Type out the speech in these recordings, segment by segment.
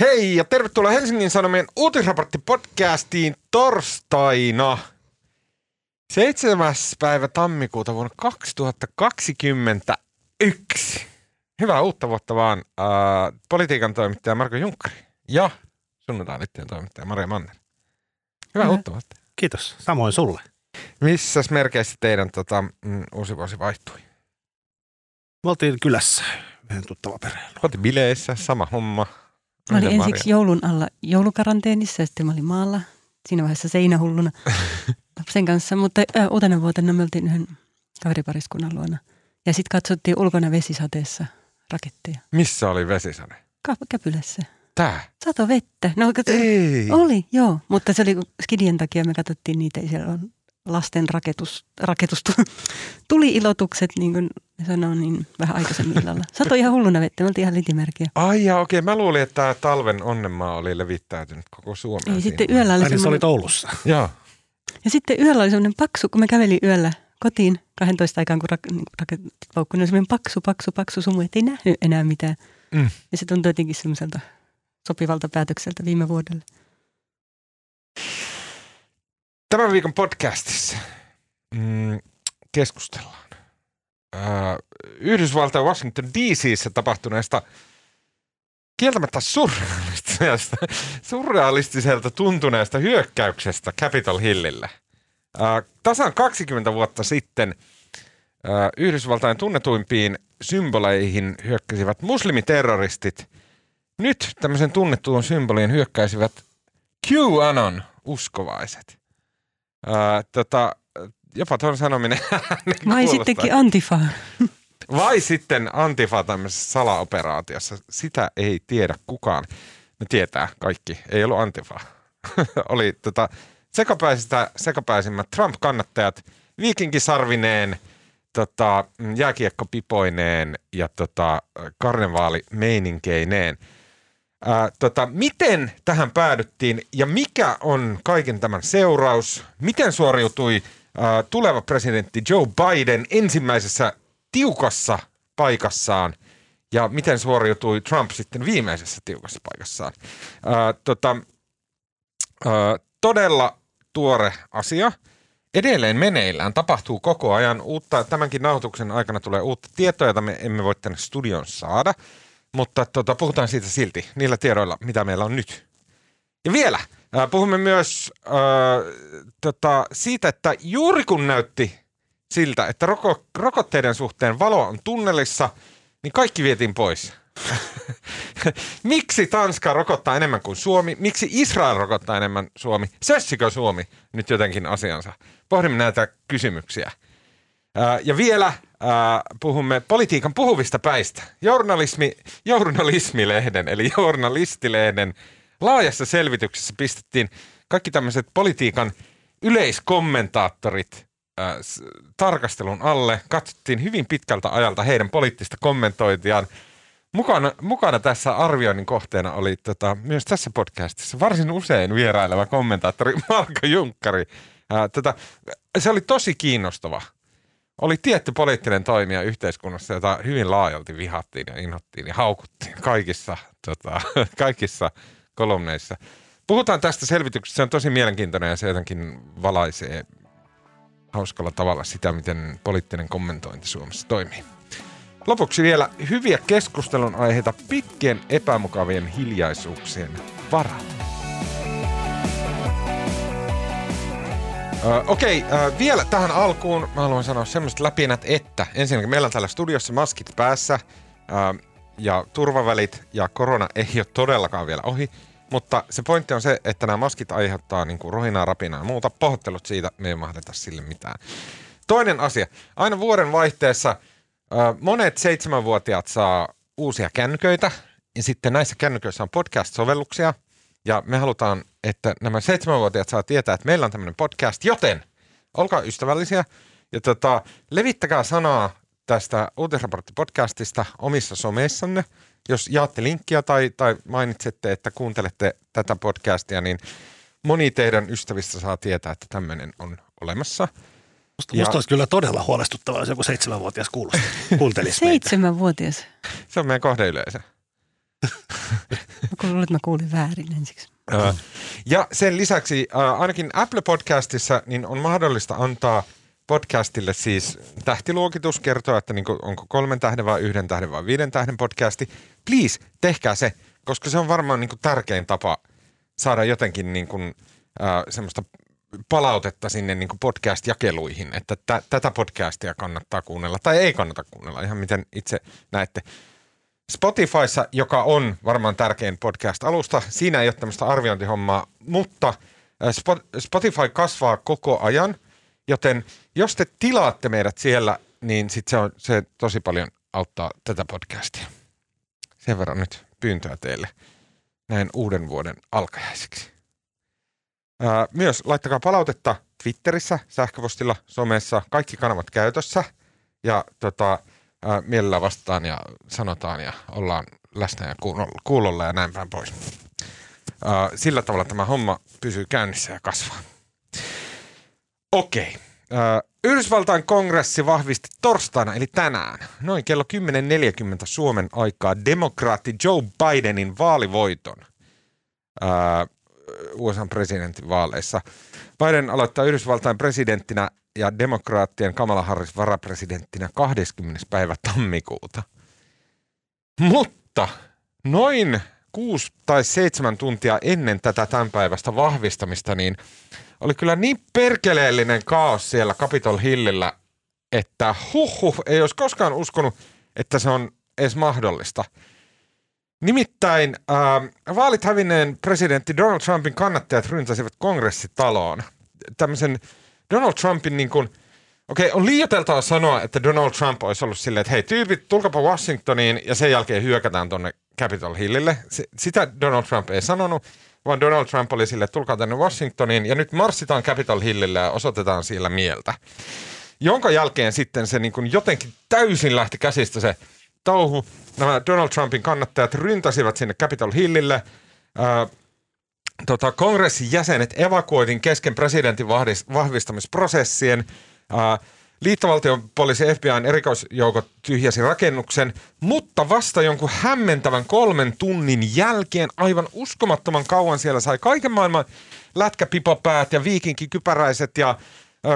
Hei ja tervetuloa Helsingin Sanomien uutisraporttipodcastiin torstaina 7. päivä tammikuuta vuonna 2021. Hyvää uutta vuotta vaan äh, politiikan toimittaja Marko Junkkari ja sunnuntain toimittaja Maria Manner. Hyvää Hyvä. uutta vuotta. Kiitos. Samoin sulle. Missä merkeissä teidän tota, mm, uusi vuosi vaihtui? Me oltiin kylässä yhden tuttava perheellä. Oltiin bileissä, sama homma. Mä olin Miten, ensiksi joulun alla joulukaranteenissa ja sitten mä olin maalla siinä vaiheessa seinähulluna lapsen kanssa. Mutta ö, uutena vuotena me oltiin yhden kaveripariskunnan luona. Ja sitten katsottiin ulkona vesisateessa raketteja. Missä oli vesisade? Ka- Käpylässä. Tää? Sato vettä. No, kato, Ei. oli, joo. Mutta se oli skidien takia me katsottiin niitä. Siellä on lasten raketus, raketus tuli ilotukset, niin kuin sanoo, niin vähän aikaisemmin illalla. Sato ihan hulluna vettä. Me oltiin ihan litimerkiä. Ai ja okei, mä luulin, että tämä talven onnenmaa oli levittäytynyt koko Suomeen. Ei, sitten yöllä oli Ai niin se oli semmoinen- Oulussa. Joo. Ja sitten yöllä oli semmoinen paksu, kun mä kävelin yöllä kotiin 12 aikaan, kun rak- raketit paukkui, niin oli semmoinen paksu, paksu, paksu sumu, että ei nähnyt enää mitään. Mm. Ja se tuntui jotenkin semmoiselta sopivalta päätökseltä viime vuodelle. Tämän viikon podcastissa mm, keskustellaan äh, Yhdysvaltain Washington DCissä tapahtuneesta kieltämättä surrealistisesta, surrealistiselta tuntuneesta hyökkäyksestä Capitol Hillille. Äh, tasan 20 vuotta sitten äh, Yhdysvaltain tunnetuimpiin symboleihin hyökkäsivät muslimiterroristit. Nyt tämmöisen tunnettuun symboliin hyökkäisivät QAnon uskovaiset. Ää, tota, jopa tuon sanominen Vai sittenkin Antifa. Vai sitten Antifa tämmöisessä salaoperaatiossa. Sitä ei tiedä kukaan. Me tietää kaikki. Ei ollut Antifa. Oli tota, sekapäisistä sekapäisimmät Trump-kannattajat viikinkisarvineen, tota, jääkiekkopipoineen ja tota, karnevaalimeiниnkeineen. Ää, tota, miten tähän päädyttiin ja mikä on kaiken tämän seuraus? Miten suoriutui ää, tuleva presidentti Joe Biden ensimmäisessä tiukassa paikassaan ja miten suoriutui Trump sitten viimeisessä tiukassa paikassaan? Ää, tota, ää, todella tuore asia. Edelleen meneillään tapahtuu koko ajan uutta, tämänkin nauhoituksen aikana tulee uutta tietoa, jota me emme voi tänne studion saada, mutta tota, puhutaan siitä silti niillä tiedoilla, mitä meillä on nyt. Ja vielä, ää, puhumme myös ää, tota, siitä, että juuri kun näytti siltä, että roko, rokotteiden suhteen valo on tunnelissa, niin kaikki vietiin pois. Miksi Tanska rokottaa enemmän kuin Suomi? Miksi Israel rokottaa enemmän Suomi? Sössikö Suomi nyt jotenkin asiansa? Pohdimme näitä kysymyksiä. Ja vielä puhumme politiikan puhuvista päistä. Journalismi, journalismilehden, eli journalistilehden laajassa selvityksessä pistettiin kaikki tämmöiset politiikan yleiskommentaattorit tarkastelun alle. Katsottiin hyvin pitkältä ajalta heidän poliittista kommentointiaan. Mukana, mukana tässä arvioinnin kohteena oli tota, myös tässä podcastissa varsin usein vieraileva kommentaattori Marko Junkkari. Ää, tota, se oli tosi kiinnostava. Oli tietty poliittinen toimija yhteiskunnassa, jota hyvin laajalti vihattiin ja inhottiin ja haukuttiin kaikissa, tota, kaikissa kolumneissa. Puhutaan tästä selvityksestä, se on tosi mielenkiintoinen ja se jotenkin valaisee hauskalla tavalla sitä, miten poliittinen kommentointi Suomessa toimii. Lopuksi vielä hyviä keskustelun aiheita pitkien epämukavien hiljaisuuksien varalla. Ö, Okei, ö, vielä tähän alkuun mä haluan sanoa semmoista läpinät, että ensinnäkin meillä on täällä studiossa maskit päässä ö, ja turvavälit ja korona ei ole todellakaan vielä ohi. Mutta se pointti on se, että nämä maskit aiheuttaa niin kuin rohinaa, rapinaa ja muuta. Pahoittelut siitä, me ei mahdeta sille mitään. Toinen asia. Aina vuoden vaihteessa ö, monet seitsemänvuotiaat saa uusia kännyköitä. Ja sitten näissä kännyköissä on podcast-sovelluksia. Ja me halutaan, että nämä seitsemänvuotiaat saa tietää, että meillä on tämmöinen podcast, joten olkaa ystävällisiä ja tota, levittäkää sanaa tästä uutisraporttipodcastista omissa someissanne. Jos jaatte linkkiä tai, tai mainitsette, että kuuntelette tätä podcastia, niin moni teidän ystävistä saa tietää, että tämmöinen on olemassa. Musta, Ja- musta olisi kyllä todella huolestuttavaa, jos joku seitsemänvuotias kuulosti, kuuntelisi. Seitsemänvuotias. Se on meidän kohdeyleisö. Luulen, että mä kuulin väärin ensiksi. Ja sen lisäksi ainakin Apple Podcastissa niin on mahdollista antaa podcastille siis tähtiluokitus, kertoa, että niinku, onko kolmen tähden vai yhden tähden vai viiden tähden podcasti. Please, tehkää se, koska se on varmaan niinku tärkein tapa saada jotenkin niinku, ö, semmoista palautetta sinne niinku podcast-jakeluihin, että tä, tätä podcastia kannattaa kuunnella tai ei kannata kuunnella, ihan miten itse näette. Spotifyssa, joka on varmaan tärkein podcast-alusta, siinä ei ole tämmöistä arviointihommaa, mutta äh, Spo- Spotify kasvaa koko ajan, joten jos te tilaatte meidät siellä, niin sit se, on, se tosi paljon auttaa tätä podcastia. Sen verran nyt pyyntöä teille näin uuden vuoden alkajaisiksi. Ää, myös laittakaa palautetta Twitterissä, sähköpostilla, somessa, kaikki kanavat käytössä. Ja tota, ää, mielellään vastataan ja sanotaan ja ollaan läsnä ja kuulo- kuulolla ja näin päin pois. Sillä tavalla tämä homma pysyy käynnissä ja kasvaa. Okei. Yhdysvaltain kongressi vahvisti torstaina, eli tänään, noin kello 10.40 Suomen aikaa, demokraatti Joe Bidenin vaalivoiton USA presidentin vaaleissa. Biden aloittaa Yhdysvaltain presidenttinä ja demokraattien Kamala Harris varapresidenttinä 20. päivä tammikuuta. Mutta noin kuusi tai seitsemän tuntia ennen tätä tämän päivästä vahvistamista, niin oli kyllä niin perkeleellinen kaos siellä Capitol Hillillä, että huhhuh, ei olisi koskaan uskonut, että se on edes mahdollista. Nimittäin äh, vaalit hävinneen presidentti Donald Trumpin kannattajat ryntäsivät kongressitaloon. Tämmöisen Donald Trumpin niin kuin, okei, on liioiteltavaa sanoa, että Donald Trump olisi ollut silleen, että hei tyypit, tulkapa Washingtoniin ja sen jälkeen hyökätään tonne Capitol Hillille. Sitä Donald Trump ei sanonut, vaan Donald Trump oli silleen, että tulkaa tänne Washingtoniin ja nyt marssitaan Capitol Hillille ja osoitetaan siellä mieltä. Jonka jälkeen sitten se niin kuin jotenkin täysin lähti käsistä se touhu. Nämä Donald Trumpin kannattajat ryntäsivät sinne Capitol Hillille. Ää, tota, kongressin jäsenet evakuoitiin kesken presidentin vahvistamisprosessien. Ää, liittovaltion poliisi FBIn erikoisjoukot tyhjäsi rakennuksen, mutta vasta jonkun hämmentävän kolmen tunnin jälkeen aivan uskomattoman kauan siellä sai kaiken maailman lätkäpipopäät ja viikinkikypäräiset ja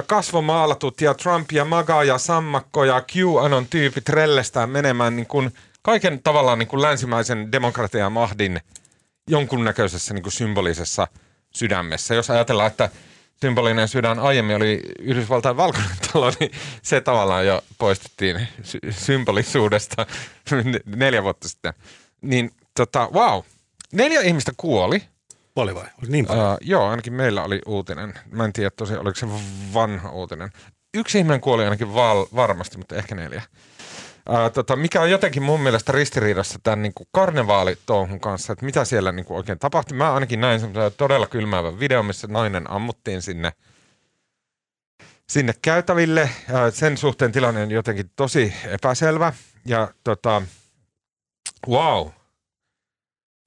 kasvomaalatut ja Trump ja Maga ja Sammakko ja QAnon tyypit rellestään menemään niin kuin kaiken tavallaan niin kuin länsimäisen demokratian mahdin jonkunnäköisessä niin kuin symbolisessa sydämessä. Jos ajatellaan, että symbolinen sydän aiemmin oli Yhdysvaltain valkoinen talo, niin se tavallaan jo poistettiin sy- symbolisuudesta neljä vuotta sitten. Niin tota, wow. Neljä ihmistä kuoli. Oli vai? Oli niin paljon. Uh, joo, ainakin meillä oli uutinen. Mä en tiedä tosiaan, oliko se vanha uutinen. Yksi ihminen kuoli ainakin val- varmasti, mutta ehkä neljä. Uh, tota, mikä on jotenkin mun mielestä ristiriidassa tämän niin karnevaalitohun kanssa, että mitä siellä niin kuin oikein tapahtui. Mä ainakin näin todella kylmäävän video, missä nainen ammuttiin sinne, sinne käytäville. Uh, sen suhteen tilanne on jotenkin tosi epäselvä. Ja tota, wow.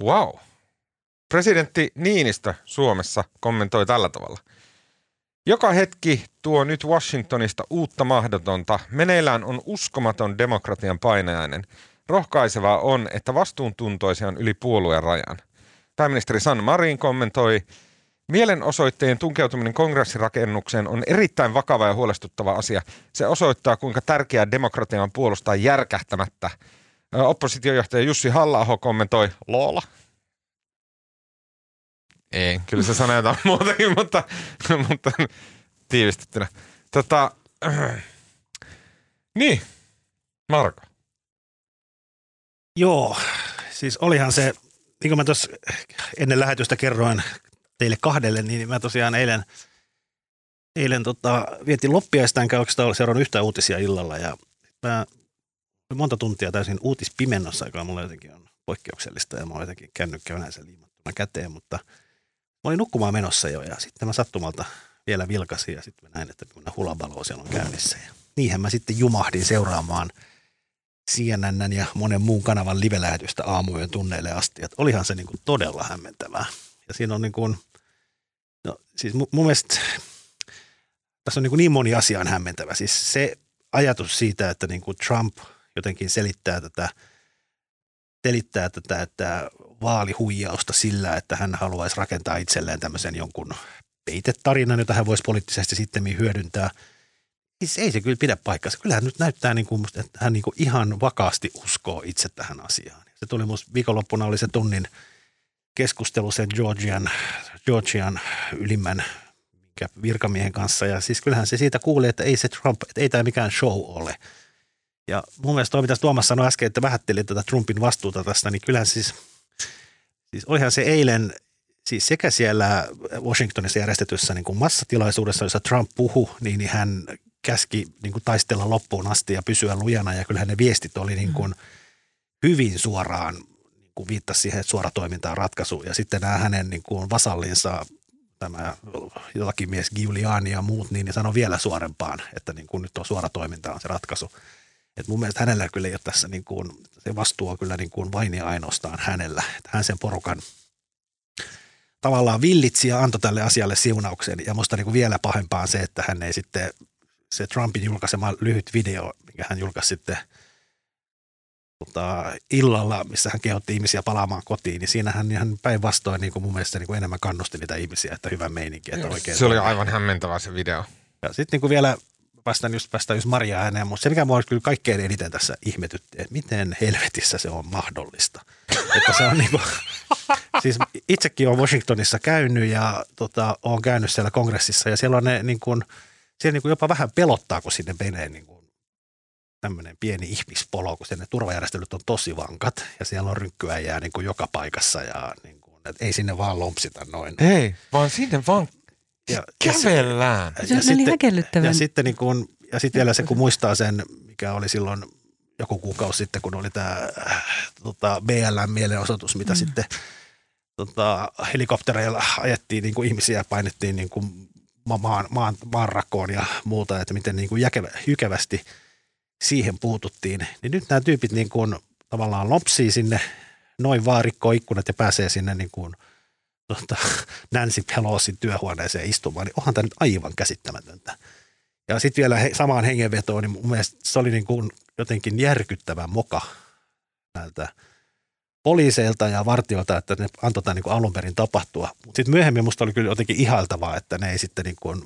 Wow. Presidentti Niinistö Suomessa kommentoi tällä tavalla. Joka hetki tuo nyt Washingtonista uutta mahdotonta. Meneillään on uskomaton demokratian painajainen. Rohkaisevaa on, että vastuuntuntoisia on yli puolueen rajan. Pääministeri San Marin kommentoi, Mielenosoittajien tunkeutuminen kongressirakennukseen on erittäin vakava ja huolestuttava asia. Se osoittaa, kuinka tärkeää demokratia on puolustaa järkähtämättä. Oppositiojohtaja Jussi halla kommentoi, loola. Ei, kyllä se sanoo jotain muutakin, mutta, mutta tiivistettynä. Tota, niin, Marko. Joo, siis olihan se, niin kuin mä tuossa ennen lähetystä kerroin teille kahdelle, niin mä tosiaan eilen, eilen tota, vietin loppiaista, enkä oikeastaan ole seurannut yhtään uutisia illalla ja mä monta tuntia täysin uutispimennossa, joka mulla jotenkin on poikkeuksellista ja mä oon jotenkin kännykkä yleensä liimattuna käteen, mutta mä olin nukkumaan menossa jo ja sitten mä sattumalta vielä vilkasin ja sitten mä näin, että kun hulabalo siellä on käynnissä ja niinhän mä sitten jumahdin seuraamaan CNN ja monen muun kanavan live-lähetystä tunneille asti. Että olihan se niin kuin todella hämmentävää. Ja siinä on niin kuin, no siis mun, mun mielestä tässä on niin, kuin niin moni asia on hämmentävä. Siis se ajatus siitä, että niin kuin Trump jotenkin selittää tätä selittää tätä, että vaalihuijausta sillä, että hän haluaisi rakentaa itselleen tämmöisen jonkun peitetarinan, jota hän voisi poliittisesti sitten hyödyntää. Siis ei se kyllä pidä paikkansa. Kyllä hän nyt näyttää, niin kuin, että hän niin kuin ihan vakaasti uskoo itse tähän asiaan. Se tuli musta viikonloppuna oli se tunnin keskustelu sen Georgian, Georgian ylimmän virkamiehen kanssa. Ja siis kyllähän se siitä kuuli, että ei se Trump, että ei tämä mikään show ole. Ja mun mielestä toi, mitä Tuomas sanoi äsken, että vähätteli tätä Trumpin vastuuta tästä, niin kyllähän siis, siis olihan se eilen siis sekä siellä Washingtonissa järjestetyssä niin kuin massatilaisuudessa, jossa Trump puhui, niin, niin hän käski niin kuin taistella loppuun asti ja pysyä lujana ja kyllähän ne viestit oli niin kuin hyvin suoraan niin kuin viittasi siihen, että suora toiminta on ratkaisu. Ja sitten nämä hänen niin kuin vasallinsa, tämä jotakin mies Giuliani ja muut, niin ne sanoi vielä suorempaan, että niin kuin nyt on suora toiminta on se ratkaisu. Et mun mielestä hänellä kyllä ei ole tässä niin kuin, se vastuu on kyllä niin kuin vain ja ainoastaan hänellä. Että hän sen porukan tavallaan villitsi ja antoi tälle asialle siunauksen. Ja musta niin kuin vielä pahempaa on se, että hän ei sitten, se Trumpin julkaisema lyhyt video, mikä hän julkaisi sitten tota, illalla, missä hän kehotti ihmisiä palaamaan kotiin, niin siinähän hän päinvastoin niin kuin mun mielestä niin kuin enemmän kannusti niitä ihmisiä, että hyvä meininki. Että oikein se oli aivan hämmentävä se video. Ja sitten niin vielä päästään just, päästään just Maria ääneen, mutta se mikä mua kyllä kaikkein eniten tässä ihmetytti, että miten helvetissä se on mahdollista. että se on niin kuin, siis itsekin olen Washingtonissa käynyt ja tota, olen käynyt siellä kongressissa ja siellä on ne niin kuin, siellä niin kuin jopa vähän pelottaa, kun sinne menee niin kuin tämmöinen pieni ihmispolo, kun ne turvajärjestelyt on tosi vankat ja siellä on rynkkyäjää niin kuin joka paikassa ja niin kuin, että ei sinne vaan lompsita noin. Ei, vaan sinne vaan ja, kävellään. Ja, se, ja, sitten, ja sitten niin kuin, ja sitten vielä se, kun muistaa sen, mikä oli silloin joku kuukausi sitten, kun oli tämä tota, BLM-mielenosoitus, mitä mm. sitten tota, helikoptereilla ajettiin niin kuin ihmisiä, painettiin niin kuin maan, maan, maanrakoon ja muuta, että miten niin kuin jäkevä, hykevästi siihen puututtiin. Niin nyt nämä tyypit niin kuin tavallaan lopsii sinne, noin vaan rikkoo ikkunat ja pääsee sinne niin kuin, tota, Nancy Pelosin työhuoneeseen istumaan, niin onhan tämä nyt aivan käsittämätöntä. Ja sitten vielä he, samaan hengenvetoon, niin mun mielestä se oli niin kuin jotenkin järkyttävä moka näiltä poliiseilta ja vartijoilta, että ne antoi tämän niin kuin alun perin tapahtua. Mutta sitten myöhemmin musta oli kyllä jotenkin ihailtavaa, että ne ei sitten niin kuin,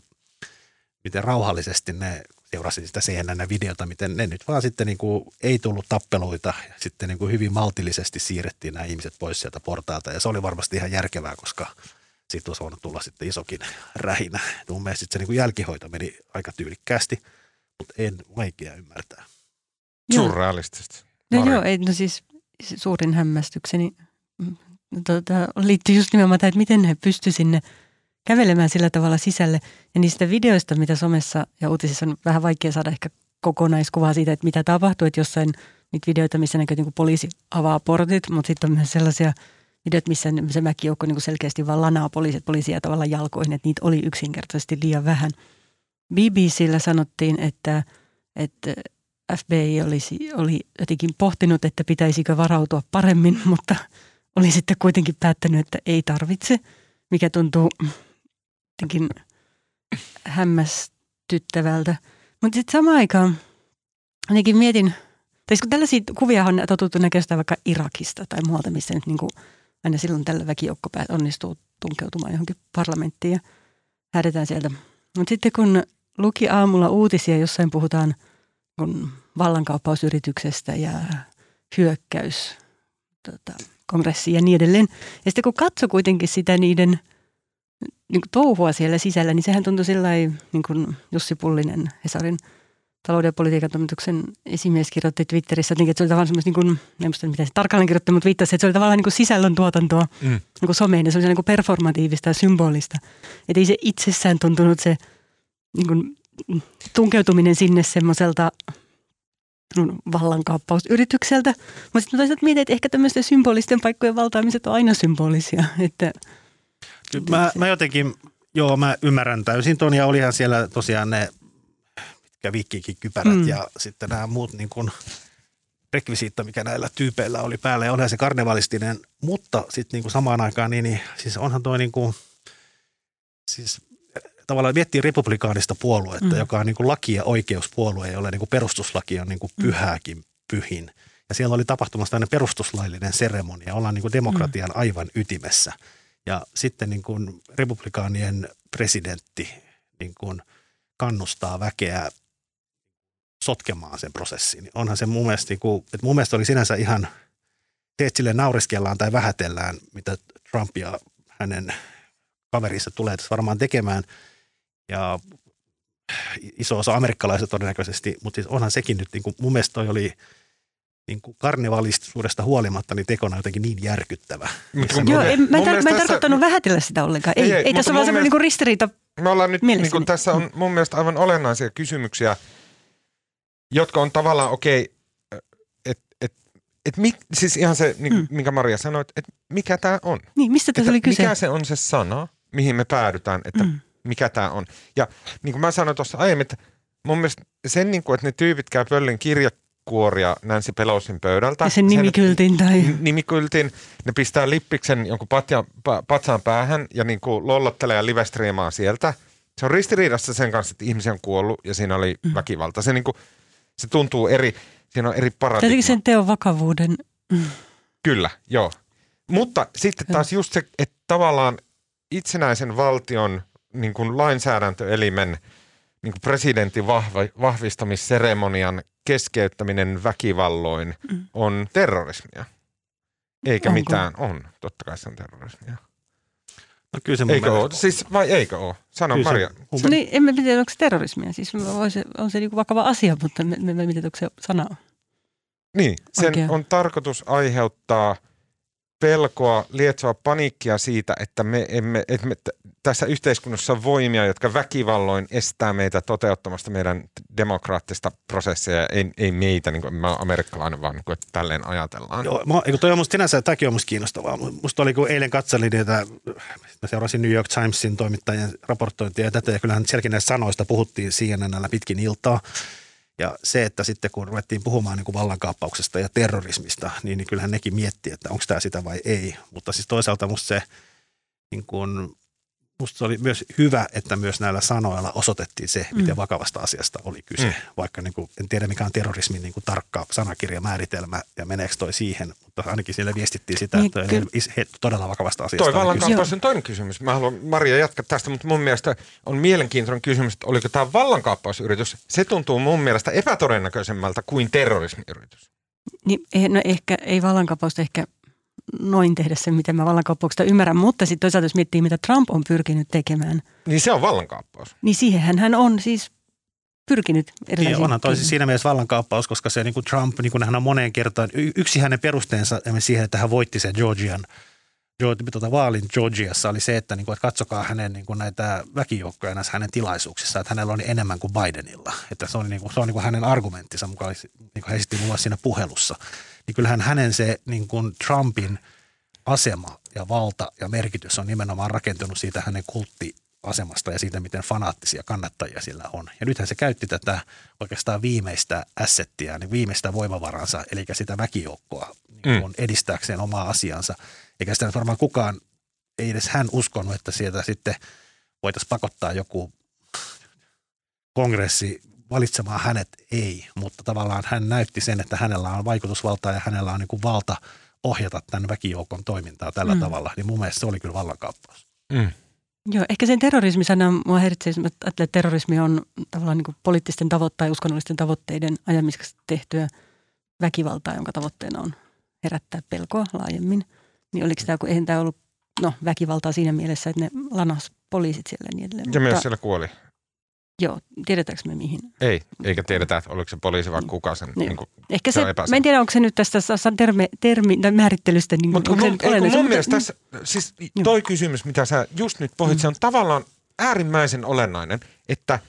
miten rauhallisesti ne seurasi sitä CNN-videota, miten ne nyt vaan sitten niin kuin ei tullut tappeluita ja sitten niin kuin hyvin maltillisesti siirrettiin nämä ihmiset pois sieltä portaalta ja se oli varmasti ihan järkevää, koska siitä olisi voinut tulla sitten isokin rähinä. Et mun mielestä se niin kuin jälkihoito meni aika tyylikkäästi, mutta en vaikea ymmärtää. Surrealistista. No joo, ei, no siis suurin hämmästykseni mm, tota, liittyy just nimenomaan että miten he pystyivät sinne kävelemään sillä tavalla sisälle. Ja niistä videoista, mitä somessa ja uutisissa on vähän vaikea saada ehkä kokonaiskuvaa siitä, että mitä tapahtuu. Että jossain niitä videoita, missä näkyy, että poliisi avaa portit, mutta sitten on myös sellaisia – videot, missä se mäkijoukko niin selkeästi vaan lanaa poliisit, poliisia tavallaan jalkoihin, että niitä oli yksinkertaisesti liian vähän. BBCllä sanottiin, että, että FBI olisi, oli jotenkin pohtinut, että pitäisikö varautua paremmin, mutta oli sitten kuitenkin päättänyt, että ei tarvitse, mikä tuntuu jotenkin hämmästyttävältä. Mutta sitten samaan aikaan ainakin mietin, tai kun tällaisia kuvia on totuttu näköistä vaikka Irakista tai muualta, missä nyt niin kuin aina silloin tällä väkijoukko onnistuu tunkeutumaan johonkin parlamenttiin ja hädetään sieltä. Mutta sitten kun luki aamulla uutisia, jossain puhutaan kun vallankaappausyrityksestä ja hyökkäys tota, kongressiin ja niin edelleen. Ja sitten kun katsoi kuitenkin sitä niiden niin kuin touhua siellä sisällä, niin sehän tuntui sillä niin kuin Jussi Pullinen Hesarin – talouden ja politiikan toimituksen esimies kirjoitti Twitterissä, että se oli tavallaan semmoista, niin kuin, en muista mitä se tarkalleen kirjoitti, mutta viittasi, että se oli tavallaan niin kuin sisällön tuotantoa mm. niin kuin someen, ja se oli niin kuin performatiivista ja symbolista. Että ei se itsessään tuntunut se niin kuin, tunkeutuminen sinne semmoiselta vallankaappausyritykseltä. Mutta sitten toisaalta mietin, että ehkä tämmöisten symbolisten paikkojen valtaamiset on aina symbolisia. Että, mä, mä jotenkin, joo mä ymmärrän täysin ton ja olihan siellä tosiaan ne ja viikkiikin kypärät mm. ja sitten nämä muut niin kuin rekvisiitta, mikä näillä tyypeillä oli päällä. Ja onhan se karnevalistinen, mutta sitten niin kuin samaan aikaan, niin, niin siis onhan toi niin kuin, siis tavallaan miettii republikaanista puoluetta, mm. joka on niin kuin laki- ja oikeuspuolue, jolle niin kuin perustuslaki on niin kuin mm. pyhääkin pyhin. Ja siellä oli tapahtumassa tämmöinen perustuslaillinen seremonia, ollaan niin kuin demokratian aivan ytimessä. Ja sitten niin kuin republikaanien presidentti niin kuin kannustaa väkeä sotkemaan sen prosessin. Onhan se mun mielestä, niin kuin, että mun mielestä oli sinänsä ihan, se, sille nauriskellaan tai vähätellään, mitä Trump ja hänen kaverissa tulee tässä varmaan tekemään. Ja iso osa amerikkalaiset todennäköisesti, mutta siis onhan sekin nyt, niin kuin, mun mielestä toi oli niin kuin karnevalistisuudesta huolimatta niin tekona jotenkin niin järkyttävä. Mut Missä kun- Joo, en, mä, en, tar- mä en tässä- tarkoittanut vähätellä sitä ollenkaan. Ei, Ei, ei, ei, tässä vaan semmoinen mielestä- niinku ristiriita. Me ollaan nyt, niin kuin, tässä on mun mielestä aivan olennaisia kysymyksiä, jotka on tavallaan okei, että et, et, mit, siis ihan se, niin, mm. Minkä Maria sanoi, että et mikä tämä on. Niin, mistä tässä oli kyse? mikä se on se sana, mihin me päädytään, että mm. Mikä tämä on. Ja niin kuin mä sanoin tuossa aiemmin, että mun mielestä sen, niin kuin, että ne tyypit käy pöllin kirjakuoria Nancy Pelosin pöydältä. Ja sen nimikyltin tai... nimikyltin, ne pistää lippiksen jonkun patja, pa, patsaan päähän ja niin kuin lollottelee ja livestriimaa sieltä. Se on ristiriidassa sen kanssa, että ihmisiä on kuollut ja siinä oli mm. väkivalta. Se, niin kuin, se tuntuu eri, siinä on eri paradigma. Jotenkin sen teon vakavuuden. Mm. Kyllä, joo. Mutta sitten taas just se, että tavallaan itsenäisen valtion niin kuin lainsäädäntöelimen niin kuin presidentin vahva, vahvistamisseremonian keskeyttäminen väkivalloin Mm. on terrorismia. Eikä Onko? mitään. On. Totta kai se on terrorismia. No kyllä se mun Eikö ole? Siis, vai eikö ole? Sano kyllä se- Maria. mun No niin, en mä tiedä, onko se terrorismia. Siis voi se, on se niinku vakava asia, mutta en tiedä, onko se sana. Niin, sen Oikein. on tarkoitus aiheuttaa pelkoa, lietsoa paniikkia siitä, että me emme, että me tässä yhteiskunnassa on voimia, jotka väkivalloin estää meitä toteuttamasta meidän demokraattista prosessia. Ei, ei meitä, niin kuin, mä oon amerikkalainen, vaan niin kuin, että tälleen ajatellaan. Joo, eikö toi on musta sinänsä, tämäkin on musta kiinnostavaa. Musta oli, kun eilen katselin niitä, mä seurasin New York Timesin toimittajien raportointia ja tätä, ja kyllähän sielläkin näistä sanoista puhuttiin CNNllä pitkin iltaa. Ja se, että sitten kun ruvettiin puhumaan niin kuin vallankaappauksesta ja terrorismista, niin, niin kyllähän nekin miettii, että onko tämä sitä vai ei. Mutta siis toisaalta musta se, niin kuin, musta se oli myös hyvä, että myös näillä sanoilla osoitettiin se, miten Mm. vakavasta asiasta oli kyse. Mm. Vaikka niin kuin, en tiedä mikä on terrorismin niin kuin tarkka sanakirjamääritelmä ja meneekö toi siihen, mutta ainakin siellä viestittiin sitä, Niin, että kyllä. he, todella vakavasta asiasta Toi oli kyse. vallankaappaus on toinen kysymys. Mä haluan Maria jatkaa tästä, mutta mun mielestä on mielenkiintoinen kysymys, että oliko tämä vallankaappausyritys. Se tuntuu mun mielestä epätodennäköisemmältä kuin terrorismiyritys. Niin, eh, no ehkä ei vallankaappausta ehkä noin tehdä sen, miten mä vallankaappauksesta ymmärrän, mutta sitten toisaalta jos miettii, mitä Trump on pyrkinyt tekemään, Niin se on vallankaappaus. niin siihen hän on siis pyrkinyt Niin, erilaisiin. onhan toi siis siinä mielessä vallankaappaus, koska se niin kuin Trump, niin kuin hän on moneen kertaan, yksi hänen perusteensa siihen, että hän voitti sen Georgian, Georgi- tuota, vaalin Georgiassa oli se, että, niin kuin, että katsokaa hänen niin kuin näitä väkijoukkoja näissä hänen tilaisuuksissa, että hänellä oli enemmän kuin Bidenilla. Että se, oli, niin kuin, se on niin kuin hänen argumenttinsa mukaan, niin kuin hän esitti mulle siinä puhelussa. Niin kyllähän hänen se niin kuin Trumpin asema ja valta ja merkitys on nimenomaan rakentunut siitä hänen kulttiasemasta ja siitä, miten fanaattisia kannattajia sillä on. Ja nythän se käytti tätä oikeastaan viimeistä assettia, niin viimeistä voimavaransa, eli sitä väkijoukkoa niin kuin edistääkseen omaa asiansa. Eikä sitä nyt varmaan kukaan, ei edes hän uskonut, että sieltä sitten voitaisiin pakottaa joku kongressi valitsemaan hänet, ei. Mutta tavallaan hän näytti sen, että hänellä on vaikutusvaltaa ja hänellä on niin kuin valta ohjata tämän väkijoukon toimintaa tällä mm. Tavalla. Niin mun mielestä se oli kyllä vallankaappaus. Mm. Joo, ehkä sen terrorismisana mua häiritsee, että terrorismi on tavallaan niin kuin poliittisten tavoitteiden ja uskonnollisten tavoitteiden ajamiseksi tehtyä väkivaltaa, jonka tavoitteena on herättää pelkoa laajemmin. Niin oliko tämä, kun eihän tämä ollut no, väkivaltaa siinä mielessä, että ne lanas poliisit siellä niin edelleen. Ja myös Mutta, siellä kuoli. Joo, tiedetäänkö me mihin? Ei, eikä tiedetä, että oliko se poliisi vai kuka sen. Niin. Niin kuin, Ehkä Se se, mä en tiedä, onko se nyt tästä termi, termi, tai määrittelystä, niin mutta onko mun, ei, mun mutta- mielestä tässä, siis Joo. toi kysymys, mitä sä just nyt pohjit, Mm. se on tavallaan äärimmäisen olennainen, että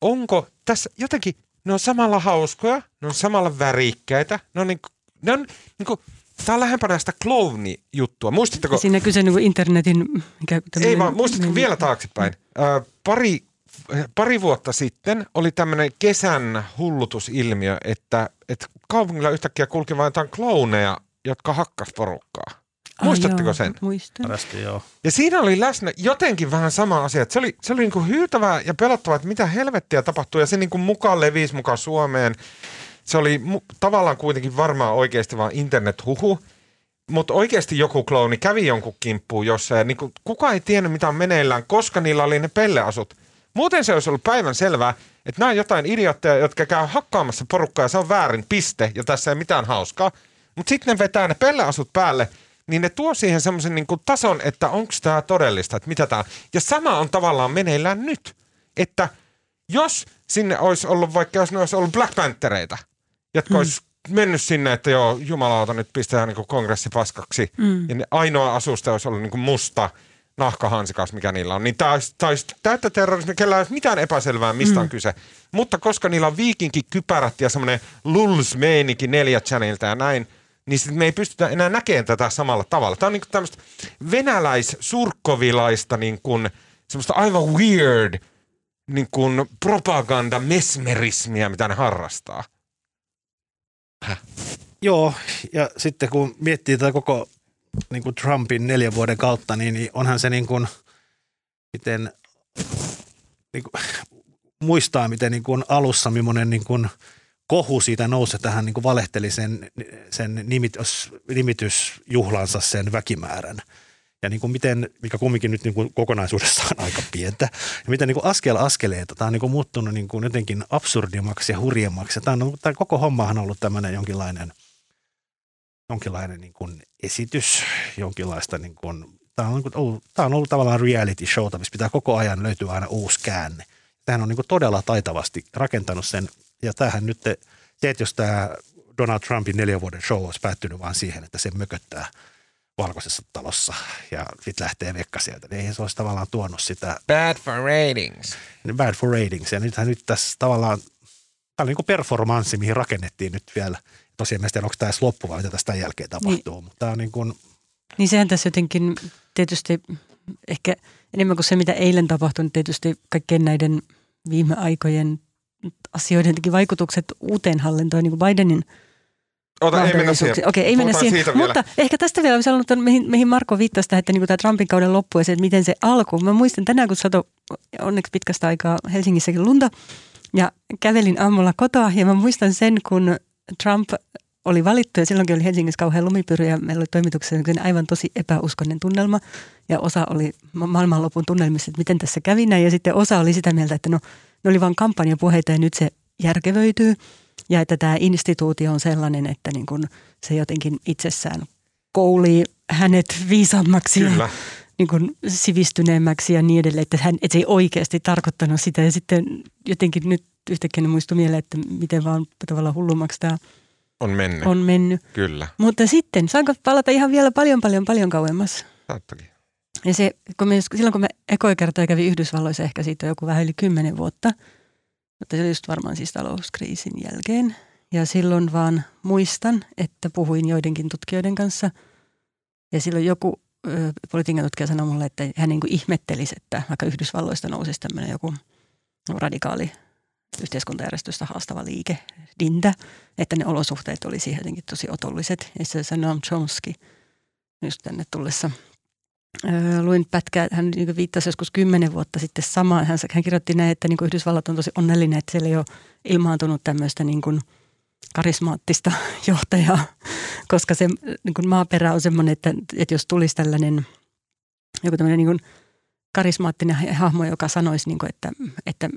onko tässä jotenkin, ne on samalla hauskoja, ne on samalla värikkäitä, ne on, niin, ne on niin kuin, tää on lähempänä sitä clowni-juttua. Muistatteko, Siinä kyse niin kuin internetin... Mikä, ei vaan, muistatko niin- vielä taaksepäin? Ö, pari, pari vuotta sitten oli tämmöinen kesän hullutusilmiö, että, että kaupungilla yhtäkkiä kulki vain jotain clowneja, jotka hakkas porukkaa. Ai Muistatteko joo, sen? Muistan. Joo. Ja siinä oli läsnä jotenkin vähän sama asia. Että se oli, se oli niin kuin hyytävää ja pelottavaa, että mitä helvettiä tapahtuu. Ja se niin kuin mukaan levisi mukaan Suomeen. se oli mu- tavallaan kuitenkin varmaan oikeasti vaan internethuhu, mutta oikeasti joku klooni kävi jonkun kimppuun jossain ja niin kuin, kukaan ei tiennyt mitä on meneillään, koska niillä oli ne pelleasut. Muuten se olisi ollut päivän selvää, että nämä on jotain idiotteja, jotka käy hakkaamassa porukkaa ja se on väärin, piste, ja tässä ei mitään hauskaa. Mutta sitten ne vetää ne pelleasut päälle, niin ne tuo siihen semmoisen niin tason, että onko tämä todellista, että mitä tämä Ja sama on tavallaan meneillään nyt, että jos sinne olisi ollut, vaikka jos ne olisi ollut Black Panthereita, jotka olisi mennyt sinne, että joo, jumalauta nyt pistää niin kongressi paskaksi, mm. ja ne ainoa asuste olisi ollut niin musta nahkahansikas, mikä niillä on, niin tämä olisi, tämä olisi täyttä terrorismia, kellä ei olisi mitään epäselvää, mistä mm. on kyse. Mutta koska niillä on kypärät ja semmoinen lulls-meininki neljä channelta ja näin, niin sitten me ei pystytä enää näkemään tätä samalla tavalla. Tämä on niin tämmöistä venäläis-surkkovilaista niin kuin, semmoista aivan weird niin kuin propaganda-mesmerismia, mitä ne harrastaa. Häh? Joo, ja sitten kun miettii tätä koko niin kuin Trumpin neljän vuoden kautta, niin, niin onhan se niin kuin, miten niin kuin, muistaa, miten niin kuin alussa millainen niin kuin kohu siitä nousi, että hän niin kuin valehteli sen, sen nimitys, nimitysjuhlansa sen väkimäärän. Ja niin kuin miten, mikä kumminkin nyt niin kuin kokonaisuudessaan aika pientä, ja miten niin kuin askel askeleita, tämä on niin kuin muuttunut niin kuin jotenkin absurdimmaksi ja hurjemmaksi. Tämä, on, tämä koko hommahan on ollut tämmöinen jonkinlainen, jonkinlainen niin kuin esitys, jonkinlaista niin kuin, tämä on, niin ollut, tämä on ollut tavallaan reality showta, missä pitää koko ajan löytyä aina uusi käänne. Tähän on niin kuin todella taitavasti rakentanut sen ja tämähän nyt, se, että jos tämä Donald Trumpin neljän vuoden show olisi päättynyt vain siihen, että se mököttää valkoisessa talossa ja sitten lähtee vekka sieltä, niin ei se olisi tavallaan tuonut sitä. Bad for ratings. Bad for ratings. Ja nythän nyt tässä tavallaan, tämä on niin kuin performanssi, mihin rakennettiin nyt vielä. Tosiaan mä tiedä, onko tämä edes loppu vai mitä tästä jälkeen tapahtuu, niin, mutta tämä on niin kuin. Niin sehän tässä jotenkin tietysti ehkä enemmän kuin se, mitä eilen tapahtui, niin tietysti kaikkien näiden viime aikojen asioiden vaikutukset uuteen hallintoon, niin kuin Bidenin Ota, ei mennä siihen. Okei, ei mennä siihen. Mutta vielä. ehkä tästä vielä olisi halunnut, mihin, mihin Marko viittasi tähän, että niin tämä Trumpin kauden loppu ja se, että miten se alkoi. Mä muistan tänään, kun sato onneksi pitkästä aikaa Helsingissäkin lunta ja kävelin aamulla kotoa ja mä muistan sen, kun Trump oli valittu ja silloinkin oli Helsingissä kauhean lumipyry ja meillä oli toimituksessa aivan tosi epäuskonen tunnelma ja osa oli maailmanlopun tunnelmissa, että miten tässä kävi näin ja sitten osa oli sitä mieltä, että no ne oli vain kampanjapuheita ja nyt se järkevöityy. Ja että tämä instituutio on sellainen, että niin kun se jotenkin itsessään koulii hänet viisaammaksi Kyllä. Niin kun sivistyneemmäksi ja niin edelleen. Että, hän, että se ei oikeasti tarkoittanut sitä. Ja sitten jotenkin nyt yhtäkkiä muistui mieleen, että miten vaan tavallaan hullummaksi tämä on mennyt. On mennyt. Kyllä. Mutta sitten, saanko palata ihan vielä paljon, paljon, paljon kauemmas? Saattakin. Ja se, kun me, silloin kun me ekoja kertoja kävi Yhdysvalloissa ehkä siitä joku vähän yli kymmenen vuotta, mutta se oli just varmaan siis talouskriisin jälkeen. Ja silloin vaan muistan, että puhuin joidenkin tutkijoiden kanssa. Ja silloin joku politiikan tutkija sanoi mulle, että hän niin ihmettelisi, että vaikka Yhdysvalloista nousisi tämmöinen joku radikaali yhteiskuntajärjestystä haastava liike, Dintä, että ne olosuhteet olisi jotenkin tosi otolliset. Ja se sanoi Chomsky just tänne tullessa – luin pätkää, hän niin viittasi joskus kymmenen vuotta sitten samaan. Hän, kirjoitti näin, että niin kuin Yhdysvallat on tosi onnellinen, että siellä ei ole ilmaantunut tämmöistä niin karismaattista johtajaa, koska se niin kuin maaperä on semmoinen, että, että jos tulisi tällainen joku tämmöinen niin kuin karismaattinen hahmo, joka sanoisi, niin kuin, että, että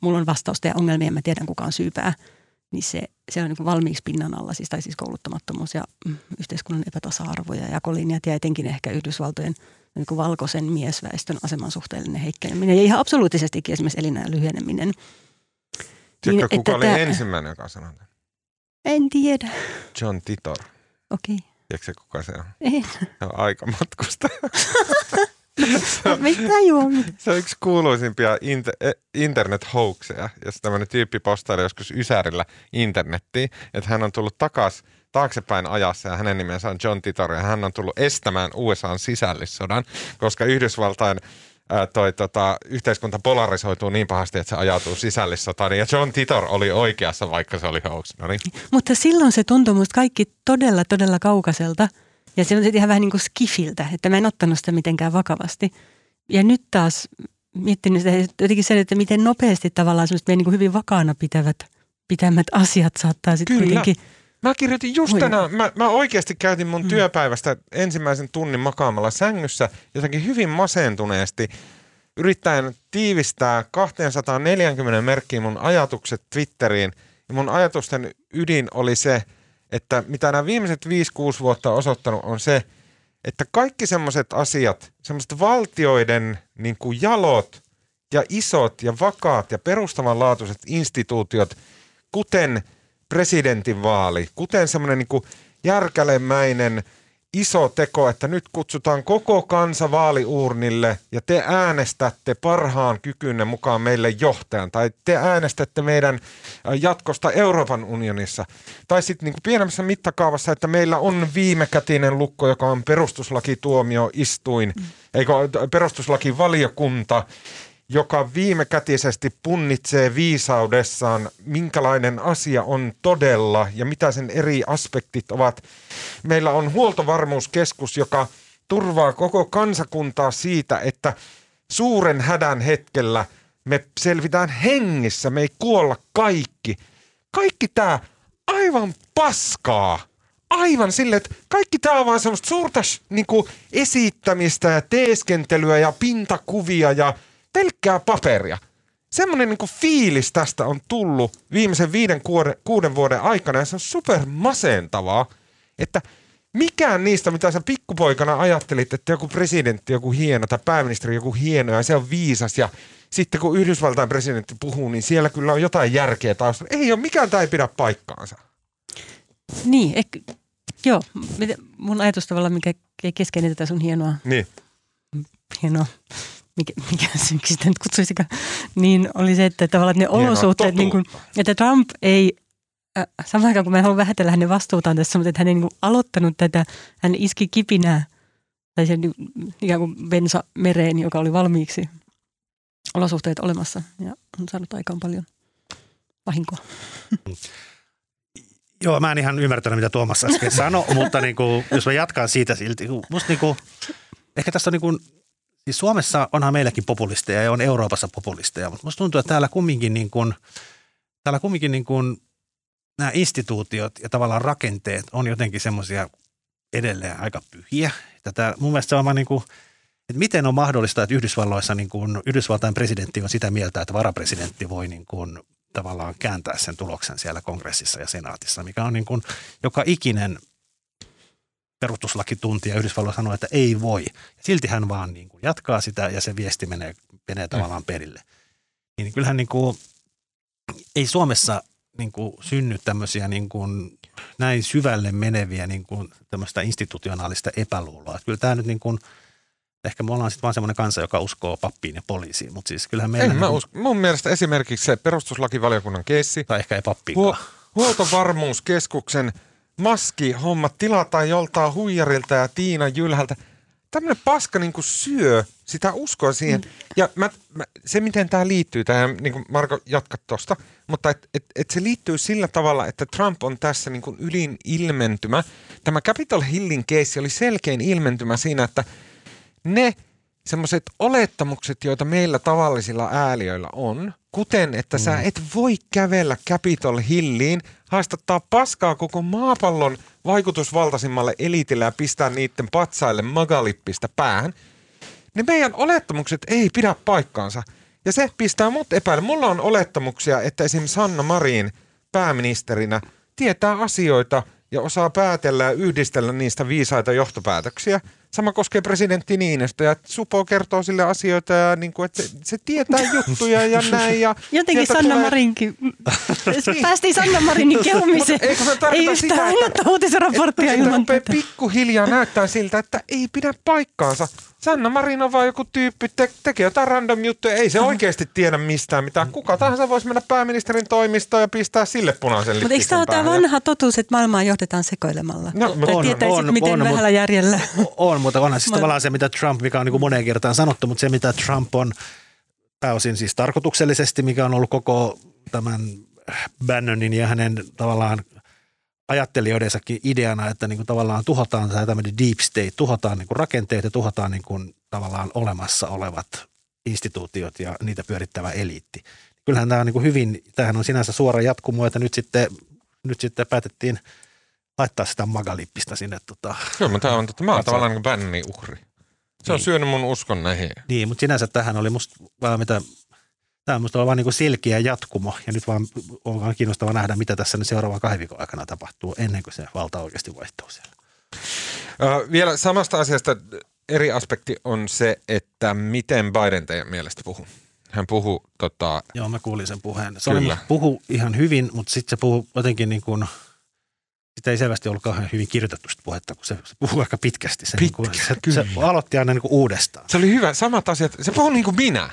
mulla on vastausta ja ongelmia ja mä tiedän kuka on syypää, niin se, se on niin valmiiksi pinnan alla, siis, tai siis kouluttamattomuus ja mm, yhteiskunnan epätasa-arvo ja jakolinjat ja etenkin ehkä Yhdysvaltojen niin kuin valkoisen miesväestön aseman suhteellinen heikkeneminen ja ihan absoluuttisestikin esimerkiksi elinajan lyheneminen. Tiedätkö, niin, kuka oli tämä... ensimmäinen, joka sanoi tämän? En tiedä. John Titor. Okei. Okay. Tiedätkö kuka se on? En. Se on aikamatkustaja. Mitä juo? Se on yksi kuuluisimpia inter- e, internet-hoaxeja, jos tämmöinen tyyppi postaili joskus Ysärillä internettiin, että hän on tullut takaisin taaksepäin ajassa ja hänen nimensä on John Titor ja hän on tullut estämään USAn sisällissodan, koska Yhdysvaltain toi, tota, yhteiskunta polarisoituu niin pahasti, että se ajautuu sisällissotaan. Ja John Titor oli oikeassa, vaikka se oli hoax. No niin. Mutta silloin se tuntui musta kaikki todella, todella kaukaiselta. Ja se on ihan vähän niin kuin skifiltä, että mä en ottanut sitä mitenkään vakavasti. Ja nyt taas miettinyt sitä jotenkin sen, että miten nopeasti tavallaan semmoiset niin kuin hyvin vakaana pitävät – pitämät asiat saattaa sitten kuitenkin. Mä kirjoitin just Oi. tänään, mä, mä oikeasti käytin mun Mm. työpäivästä ensimmäisen tunnin makaamalla sängyssä jotenkin hyvin masentuneesti yrittäen tiivistää 240 merkkiin mun ajatukset Twitteriin. Ja mun ajatusten ydin oli se, että mitä nämä viimeiset 5-6 vuotta on osoittanut on se, että kaikki semmoiset asiat, semmoiset valtioiden niin kuin jalot ja isot ja vakaat ja perustavanlaatuiset instituutiot, kuten presidentinvaali, kuten semmoinen niin järkälemäinen iso teko, että nyt kutsutaan koko kansa vaaliuurnille ja te äänestätte parhaan kykynne mukaan meille johtajan tai te äänestätte meidän äh, jatkosta Euroopan unionissa. Tai sitten niin pienemmässä mittakaavassa, että meillä on viimekätinen lukko, joka on perustuslakituomioistuin, eikö perustuslakivaliokunta, joka viimekätisesti punnitsee viisaudessaan, minkälainen asia on todella ja mitä sen eri aspektit ovat. Meillä on huoltovarmuuskeskus, joka turvaa koko kansakuntaa siitä, että suuren hädän hetkellä me selvitään hengissä, me ei kuolla kaikki. Kaikki tämä aivan paskaa. Aivan sille, että kaikki tämä on vaan semmoista suurta sh- niinku esittämistä ja teeskentelyä ja pintakuvia ja pelkkää paperia. Semmoinen niinku fiilis tästä on tullut viimeisen viiden kuuden, kuuden vuoden aikana ja se on super masentavaa, että mikään niistä, mitä sä pikkupoikana ajattelit, että joku presidentti, joku hieno tai pääministeri joku hieno ja se on viisas ja sitten kun Yhdysvaltain presidentti puhuu, niin siellä kyllä on jotain järkeä taustalla. Ei ole, mikään tämä ei pidä paikkaansa. Niin, ehkä, joo. Mun ajatus tavallaan, mikä keskeinen tätä sun hienoa, Niin. hienoa mikä, mikä se miksi sitä nyt kutsuisikaan, niin oli se, että tavallaan ne olosuhteet, niin kuin, että Trump ei, äh, samaan aikaan kun mä en halua vähätellä hänen vastuutaan tässä, mutta että hän ei niin kuin aloittanut tätä, hän iski kipinää, tai sen niin- ikään kuin bensa mereen, joka oli valmiiksi olosuhteet olemassa, ja on saanut aikaan paljon vahinkoa. Joo, mä en ihan ymmärtänyt, mitä Tuomas äsken sanoi, mutta niin kuin, jos mä jatkan siitä silti. Musta niin kuin, ehkä tässä on niin kuin, siis Suomessa onhan meilläkin populisteja ja on Euroopassa populisteja, mutta musta tuntuu, että täällä kumminkin, niin kuin, täällä kumminkin niin kuin, nämä instituutiot ja tavallaan rakenteet on jotenkin semmoisia edelleen aika pyhiä. Tätä, mun mielestä se on niin kuin, että miten on mahdollista, että Yhdysvalloissa niin kuin, Yhdysvaltain presidentti on sitä mieltä, että varapresidentti voi niin kuin, tavallaan kääntää sen tuloksen siellä kongressissa ja senaatissa, mikä on niin kuin, joka ikinen perustuslakituntija Yhdysvalloissa sanoo, että ei voi. Silti hän vaan niin kuin jatkaa sitä ja se viesti menee, menee tavallaan perille. Niin kyllähän niin kuin, ei Suomessa niin kuin synny tämmöisiä niin kuin näin syvälle meneviä niin kuin tämmöistä institutionaalista epäluuloa. Että Kyllä tämä nyt niin kuin, ehkä me ollaan sitten vaan semmoinen kansa, joka uskoo pappiin ja poliisiin, mutta siis kyllähän meillä... En niin mä usko. Mun mielestä esimerkiksi se perustuslakivaliokunnan keissi, Tai ehkä ei pappiinkaan. Huo- huoltovarmuuskeskuksen maskihommat tilataan joltain huijarilta ja Tiina Jylhältä. Tämmöinen paska niin kuin syö sitä uskoa siihen. Mm. Ja mä, mä, se, miten tämä liittyy tähän, niin kuin Marko jatkat tuosta, mutta et, et, et se liittyy sillä tavalla, että Trump on tässä niin kuin ylin ilmentymä. Tämä Capitol Hillin keissi oli selkein ilmentymä siinä, että ne semmoiset olettamukset, joita meillä tavallisilla ääliöillä on, kuten että mm. sä et voi kävellä Capitol Hilliin, haastattaa paskaa koko maapallon vaikutusvaltaisimmalle elitille ja pistää niiden patsaille magalippistä päähän, ne meidän olettamukset ei pidä paikkaansa. Ja se pistää mut epäile. Mulla on olettamuksia, että esimerkiksi Sanna Marin pääministerinä tietää asioita ja osaa päätellä ja yhdistellä niistä viisaita johtopäätöksiä. Sama koskee presidentti Niinistö ja Supo kertoo sille asioita ja niin kuin, että se, se tietää juttuja ja näin. Ja Jotenkin Sanna tulee- Marinkin, päästiin Sanna Marinin kehumiseen. Eikö se tarkoita Ei sitä, että- ainutta uutisraporttia että ilman tätä. pikkuhiljaa näyttää siltä, että ei pidä paikkaansa. Sanna Marin on vaan joku tyyppi, te- tekee jotain random juttuja, ei se oikeasti tiedä mistään mitään. Kuka tahansa voisi mennä pääministerin toimistoon ja pistää sille punaisen Mutta eikö tämä ole tämä vanha totuus, että maailmaa johdetaan sekoilemalla? No, tai on, tietäisit, on, miten on, vähällä mutta- järjellä. On, mutta onhan siis tavallaan se, mitä Trump, mikä on niin kuin moneen kertaan sanottu, mutta se, mitä Trump on pääosin siis tarkoituksellisesti, mikä on ollut koko tämän Bannonin ja hänen tavallaan ajattelijoidensakin ideana, että niin kuin tavallaan tuhotaan tämä tämmöinen deep state, tuhotaan niin kuin rakenteet ja tuhotaan niin kuin tavallaan olemassa olevat instituutiot ja niitä pyörittävä eliitti. Kyllähän tämä on niin kuin hyvin, tämähän on sinänsä suora jatkumo, että nyt sitten, nyt sitten päätettiin laittaa sitä magalippistä sinne. Tota, Kyllä, mutta tämä on, totta. mä oon tavallaan niin bänni uhri. Se on Niin. syönyt mun uskon näihin. niin, mutta sinänsä tähän oli musta vaan mitä, tämä on musta vaan niin kuin selkeä jatkumo ja nyt vaan on vaan kiinnostava nähdä, mitä tässä nyt seuraavan kahden viikon aikana tapahtuu ennen kuin se valta oikeasti vaihtuu siellä. Ö, vielä samasta asiasta eri aspekti on se, että miten Biden teidän mielestä puhuu. Hän puhuu tota, Joo, mä kuulin sen puheen. Se Kyllä. oli, puhu ihan hyvin, mutta sitten se puhuu jotenkin niin kuin, sitä ei selvästi ollut kauhean hyvin kirjoitettu sitä puhetta, kun se, se puhuu aika pitkästi. Se, niin kuin, Pitkä, se, kyllä. se aloitti aina niin kuin uudestaan. Se oli hyvä, samat asiat. Se puhuu niin kuin minä.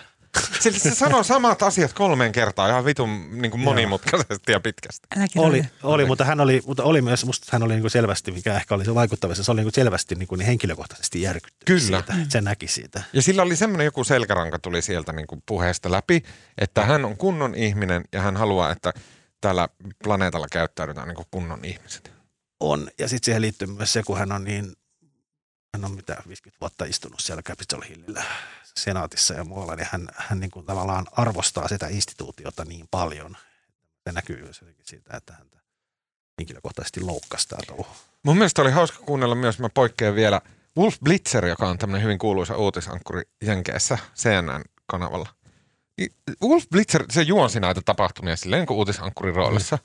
Se, se sanoo samat asiat kolmeen kertaan ihan vitun niin kuin monimutkaisesti ja pitkästi. Älä kirjoita. Oli, oli mutta hän oli, mutta oli myös, musta hän oli niin kuin selvästi, mikä ehkä oli se vaikuttavissa, se oli niin kuin selvästi niin kuin henkilökohtaisesti järkyttynyt Kyllä. siitä. että Se näki siitä. Ja sillä oli semmoinen joku selkäranka tuli sieltä niin kuin puheesta läpi, että hän on kunnon ihminen ja hän haluaa, että tällä planeetalla käyttäydytään niin kuin kunnon ihmiset. On. Ja sitten siihen liittyy myös se, kun hän on niin, hän on mitä 50 vuotta istunut siellä Capitol Hillillä senaatissa ja muualla, niin hän, hän niin kuin tavallaan arvostaa sitä instituutiota niin paljon. Se näkyy myös siitä, että häntä henkilökohtaisesti loukkasi tämä touhu. Mun mielestä oli hauska kuunnella myös, mä poikkean vielä, Wolf Blitzer, joka on tämmöinen hyvin kuuluisa uutisankkuri Jenkeissä CNN-kanavalla. Niin Wolf Blitzer, se juonsi näitä tapahtumia silleen niin uutisankkurin roolissa.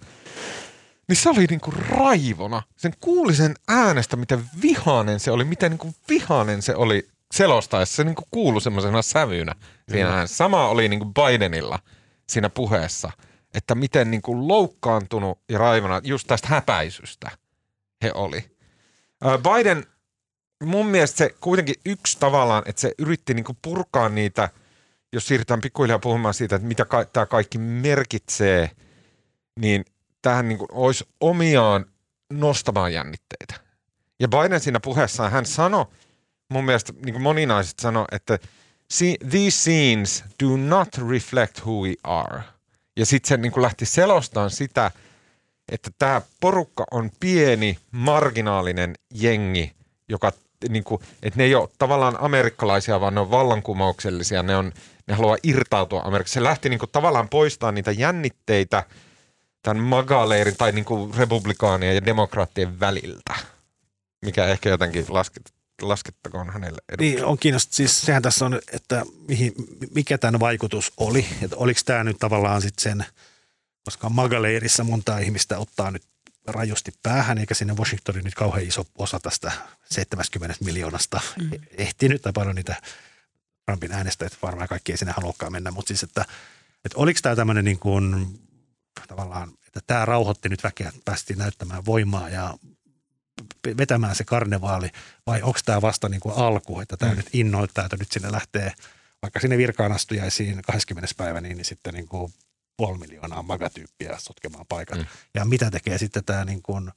Niin se oli niinku raivona. Sen kuuli sen äänestä, miten vihainen se oli, miten niinku vihainen se oli selostaessa. Se niinku kuului semmoisena sävynä siinä Kyllä. äänessä. Sama oli niinku Bidenilla siinä puheessa, että miten niinku loukkaantunut ja raivona just tästä häpäisystä he oli. Biden, mun mielestä se kuitenkin yksi tavallaan, että se yritti niinku purkaa niitä, jos siirrytään pikkuhiljaa puhumaan siitä, että mitä ka- tämä kaikki merkitsee, niin tähän niin olisi omiaan nostamaan jännitteitä. Ja Biden siinä puheessaan, hän sanoi, mun mielestä niin moninaiset sanoi, että "See- these scenes do not reflect who we are. Ja sitten se niin lähti selostamaan sitä, että tämä porukka on pieni, marginaalinen jengi, joka niin kuin, että ne ei ole tavallaan amerikkalaisia, vaan ne on vallankumouksellisia, ne, on, ne haluaa irtautua Amerikasta. Se lähti niin kuin, tavallaan poistaa niitä jännitteitä tämän magaleirin tai niin kuin republikaanien ja demokraattien väliltä, mikä ehkä jotenkin lasket, laskettakoon hänelle eduksi. Niin, on kiinnostavaa. Siis sehän tässä on, että mihin, mikä tämän vaikutus oli. Että oliko tämä nyt tavallaan sitten sen, koska Magaleirissa monta ihmistä ottaa nyt rajusti päähän, eikä sinne Washingtonin nyt kauhean iso osa tästä 70 miljoonasta mm. ehtinyt, tai paljon niitä Trumpin äänestäjät, varmaan kaikki ei sinne haluakaan mennä, mutta siis, että, että oliko tämä tämmöinen niin kuin, tavallaan, että tämä rauhoitti nyt väkeä, että päästiin näyttämään voimaa ja vetämään se karnevaali, vai onko tämä vasta niin kuin alku, että tämä mm. nyt innoittaa, että nyt sinne lähtee, vaikka sinne virkaan astujaisiin 20. päivä, niin, niin sitten niin kuin puoli miljoonaa magatyyppiä sotkemaan paikan. Mm. Ja mitä tekee sitten tämä niin kuin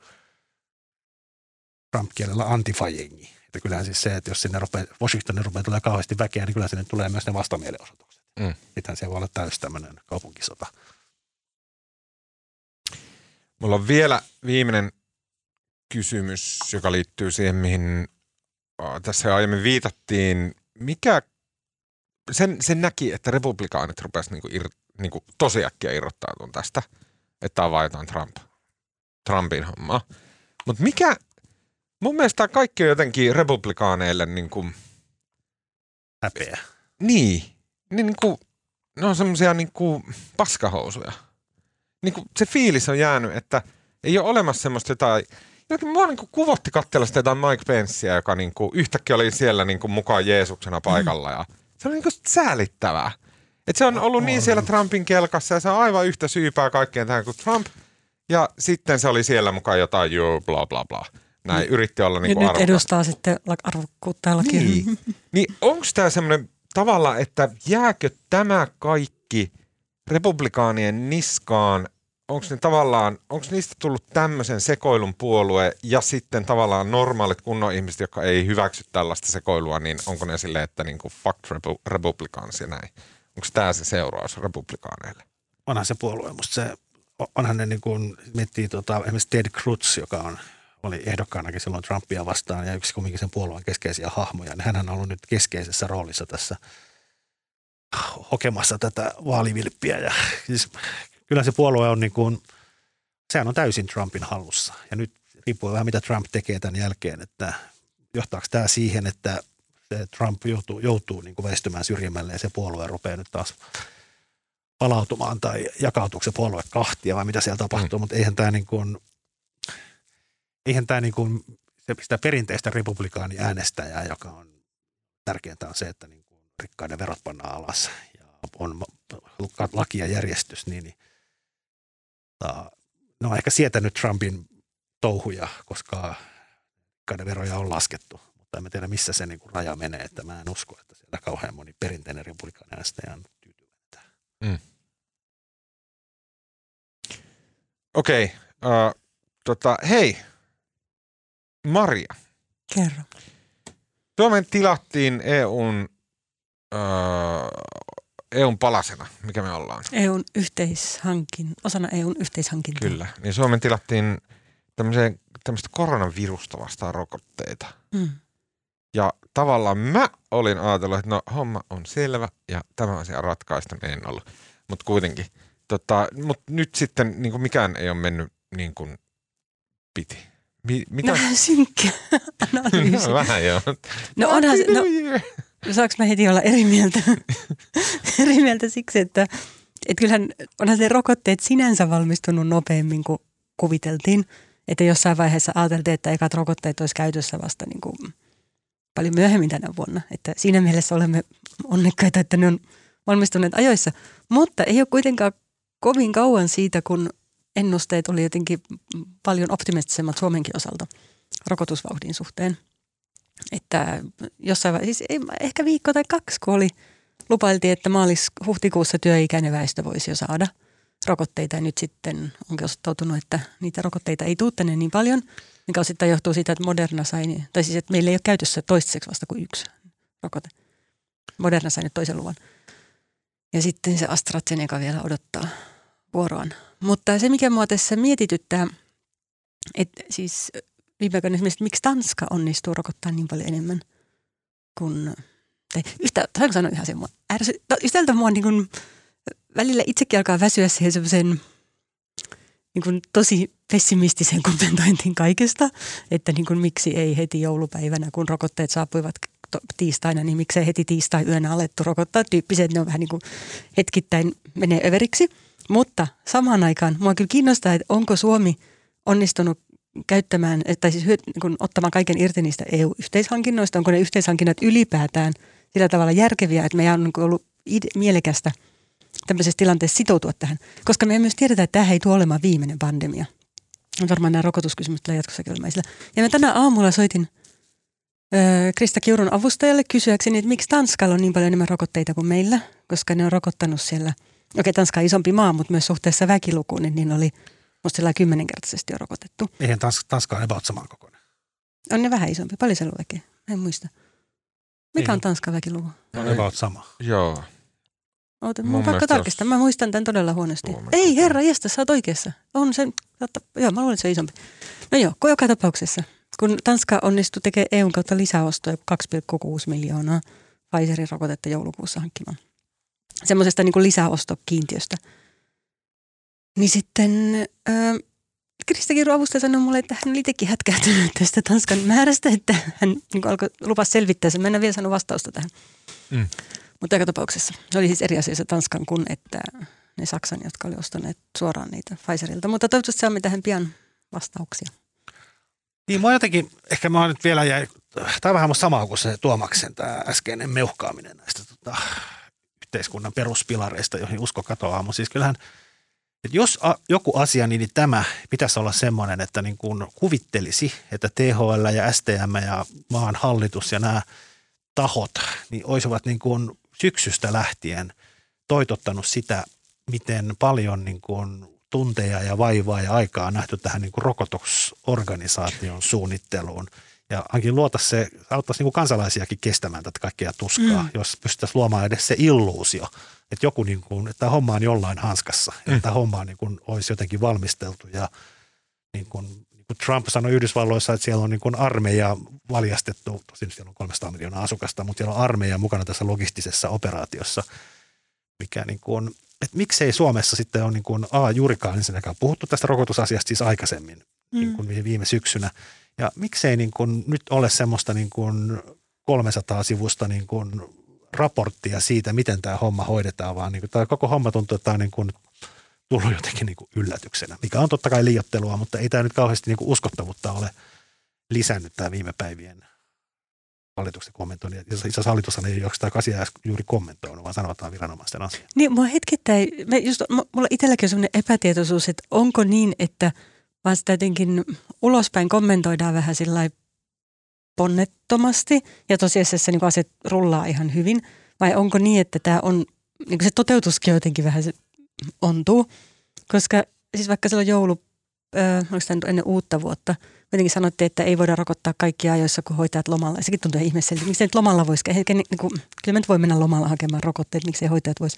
Trump-kielellä antifajengi. Että kyllähän siis se, että jos sinne rupeaa, Washingtonin rupeaa tulee kauheasti väkeä, niin kyllä sinne tulee myös ne vastamielenosoitukset. Mm. Sittenhän siellä voi olla täysin tämmöinen kaupunkisota. Mulla on vielä viimeinen kysymys, joka liittyy siihen, mihin tässä aiemmin viitattiin. Mikä, sen, sen näki, että republikaanit rupesivat niinku ir, niinku tosi äkkiä irrottautumaan tästä, että on jotain Trump, Trumpin hommaa. Mutta mikä, mun mielestä kaikki on jotenkin republikaaneille niinku, Häpeä. niin, niin niinku, ne on semmoisia niinku paskahousuja. Niinku se fiilis on jäänyt, että ei ole olemassa semmoista jotain, jotenkin mua niinku kuvotti katsella sitä jotain Mike Pencea, joka niinku yhtäkkiä oli siellä niinku mukaan Jeesuksena paikalla ja se oli niinku säälittävää. Et se on ollut niin siellä Trumpin kelkassa ja se on aivan yhtä syypää kaikkeen tähän kuin Trump. Ja sitten se oli siellä mukaan jotain joo, bla bla bla. Näin yritti olla Nyt, niinku nyt edustaa sitten arvokkuutta ja lakia. Niin, niin onko tämä semmoinen tavalla, että jääkö tämä kaikki republikaanien niskaan, onko ne tavallaan, onko niistä tullut tämmöisen sekoilun puolue ja sitten tavallaan normaalit kunnon ihmiset, jotka ei hyväksy tällaista sekoilua, niin onko ne silleen, että niinku fuck repu- republicans ja näin. Onko tämä se seuraus republikaaneille? onhan se puolue, musta se, onhan ne niin kuin, miettii tota, esimerkiksi Ted Cruz, joka on, oli ehdokkaanakin silloin Trumpia vastaan ja yksi kumminkin sen puolueen keskeisiä hahmoja, niin hänhän on ollut nyt keskeisessä roolissa tässä hokemassa tätä vaalivilppiä. Ja siis kyllä se puolue on niin kuin, sehän on täysin Trumpin hallussa. Ja nyt riippuu vähän mitä Trump tekee tämän jälkeen, että johtaako tämä siihen, että se Trump joutuu, joutuu niin kuin väistymään syrjimmälle ja se puolue rupeaa nyt taas palautumaan tai jakautuuko se puolue kahtia vai mitä siellä tapahtuu, mm. mutta eihän tämä niin kuin, eihän tämä niin kuin, sitä perinteistä republikaani äänestäjää, joka on tärkeintä on se, että niin kuin rikkaiden verot pannaan alas ja on laki ja järjestys, niin, niin ta, no ehkä sietänyt Trumpin touhuja, koska veroja on laskettu, mutta en tiedä missä se niin kuin raja menee, että mä en usko, että siellä kauhean moni perinteinen republikaani äänestäjä on tyytyväinen. Mm. Okei, okay, uh, tota, hei, Maria. Kerro. Suomen tilattiin EUn, öö, EUn palasena, mikä me ollaan. EUn yhteishankin, osana EUn yhteishankintaa. Kyllä, niin Suomen tilattiin tämmöistä koronavirusta vastaan rokotteita. Mm. Ja tavallaan mä olin ajatellut, että no homma on selvä ja tämä asia ratkaista en ollut. Mutta kuitenkin. Tota, Mutta nyt sitten niin kuin mikään ei ole mennyt niin kuin piti. Mi, mitä? Vähän synkkä analyysi. no, vähän joo. No onhan se, no, saanko mä heti olla eri mieltä? eri mieltä siksi, että, että kyllähän onhan se rokotteet sinänsä valmistunut nopeammin kuin kuviteltiin. Että jossain vaiheessa ajateltiin, että ekat rokotteet olisi käytössä vasta niin kuin paljon myöhemmin tänä vuonna. Että siinä mielessä olemme onnekkaita, että ne on valmistuneet ajoissa. Mutta ei ole kuitenkaan kovin kauan siitä, kun ennusteet oli jotenkin paljon optimistisemmat Suomenkin osalta rokotusvauhdin suhteen. Että jossain siis ehkä viikko tai kaksi, kun oli, lupailtiin, että maalis-huhtikuussa työikäinen väestö voisi jo saada rokotteita. Ja nyt sitten onkin osoittautunut, että niitä rokotteita ei tule tänne niin paljon, mikä osittain johtuu siitä, että Moderna sai, tai siis että meillä ei ole käytössä toistaiseksi vasta kuin yksi rokote. Moderna sai nyt toisen luvan. Ja sitten se AstraZeneca vielä odottaa vuoroaan. Mutta se, mikä mua tässä mietityttää, että siis viimeaikoina esimerkiksi, miksi Tanska onnistuu rokottaa niin paljon enemmän kuin, tai yhtä, saanko sanoa ihan sen, ärsy, no, yhtäältä mua niin kuin, välillä itsekin alkaa väsyä siihen semmoisen niin kuin tosi pessimistisen kommentointiin kaikesta, että niin kuin, miksi ei heti joulupäivänä, kun rokotteet saapuivat tiistaina, niin miksei heti tiistai yönä alettu rokottaa. Tyyppiset ne on vähän niin kuin hetkittäin menee överiksi – mutta samaan aikaan mua kyllä kiinnostaa, että onko Suomi onnistunut käyttämään, tai siis niin kun ottamaan kaiken irti niistä EU-yhteishankinnoista, onko ne yhteishankinnat ylipäätään sillä tavalla järkeviä, että meidän on niin ollut mielekästä tämmöisessä tilanteessa sitoutua tähän. Koska me myös tiedetään, että tämä ei tule olemaan viimeinen pandemia. On varmaan nämä rokotuskysymykset tulee jatkossakin olemaan Ja mä tänä aamulla soitin öö, Krista Kiurun avustajalle kysyäkseni, että miksi Tanskalla on niin paljon enemmän rokotteita kuin meillä, koska ne on rokottanut siellä – Okei, Tanska on isompi maa, mutta myös suhteessa väkilukuun, niin, niin oli musta sillä kymmenenkertaisesti jo rokotettu. Eihän Tanska, Tanska on about saman kokoinen. On ne vähän isompi. Paljon siellä väkeä? En muista. Mikä on Tanskan väkiluku? On about sama. Joo. Oota, mun pakko tarkistaa. Mä muistan tämän todella huonosti. Ei herra, jästä, sä oot oikeassa. On se, totta, joo, mä luulen, että se on isompi. No joo, joka tapauksessa. Kun Tanska onnistui tekemään EUn kautta lisäostoja 2,6 miljoonaa Pfizerin rokotetta joulukuussa hankkimaan semmoisesta niin lisäostokiintiöstä. Niin sitten äh, Krista Kiuru avustaja sanoi mulle, että hän oli itsekin hätkähtynyt tästä Tanskan määrästä, että hän niin alkoi lupasi selvittää sen. Mä en vielä saanut vastausta tähän. Mm. Mutta joka tapauksessa. Se oli siis eri asia se Tanskan kuin että ne Saksan, jotka oli ostaneet suoraan niitä Pfizerilta. Mutta toivottavasti saamme tähän pian vastauksia. Niin mä jotenkin, ehkä mä nyt vielä jäi, tämä on vähän samaa kuin se Tuomaksen tämä äskeinen meuhkaaminen näistä tota, yhteiskunnan peruspilareista, joihin usko katoaa. Mutta siis kyllähän, että jos a, joku asia, niin, niin tämä pitäisi olla semmoinen, että niin kuin kuvittelisi, että THL ja STM ja maan hallitus ja nämä tahot, niin olisivat niin kuin syksystä lähtien toitottanut sitä, miten paljon niin kuin tunteja ja vaivaa ja aikaa nähty tähän niin rokotusorganisaation suunnitteluun – ja ainakin luota se, auttaisi niin kansalaisiakin kestämään tätä kaikkea tuskaa, mm. jos pystyttäisiin luomaan edes se illuusio, että joku niin kuin, että tämä homma on jollain hanskassa, mm. että tämä homma niin kuin olisi jotenkin valmisteltu ja niin kuin, niin kuin Trump sanoi Yhdysvalloissa, että siellä on niin kuin armeija valjastettu, tosin siellä on 300 miljoonaa asukasta, mutta siellä on armeija mukana tässä logistisessa operaatiossa. mikä niin kuin, että miksei Suomessa sitten ole niin kuin, A, juurikaan ensinnäkään puhuttu tästä rokotusasiasta siis aikaisemmin, mm. niin kuin viime syksynä. Ja miksei niin kuin, nyt ole semmoista niin kuin 300 sivusta niin kuin raporttia siitä, miten tämä homma hoidetaan, vaan niin kuin, tämä koko homma tuntuu, että tämä on niin kuin tullut jotenkin niin kuin yllätyksenä, mikä on totta kai liiottelua, mutta ei tämä nyt kauheasti niin kuin uskottavuutta ole lisännyt tämä viime päivien hallituksen kommentointi. Itse asiassa hallitushan ei sitä asiaa juuri kommentoinut, vaan sanotaan viranomaisten asia. Niin, mua hetkittäin, me just, mulla itselläkin on sellainen epätietoisuus, että onko niin, että vaan sitä jotenkin ulospäin kommentoidaan vähän sillä ponnettomasti ja tosiasiassa niin asiat rullaa ihan hyvin, vai onko niin, että tämä on, niin se toteutuskin jotenkin vähän se ontuu, koska siis vaikka silloin joulu, äh, onko tämä ennen uutta vuotta – Jotenkin sanottiin, että ei voida rokottaa kaikkia ajoissa, kun hoitajat lomalla. Ja sekin tuntuu ihmeelliseltä. Miksi nyt lomalla voisi, niin, niin kuin, kyllä me nyt voi mennä lomalla hakemaan rokotteet, miksi hoitajat voisi.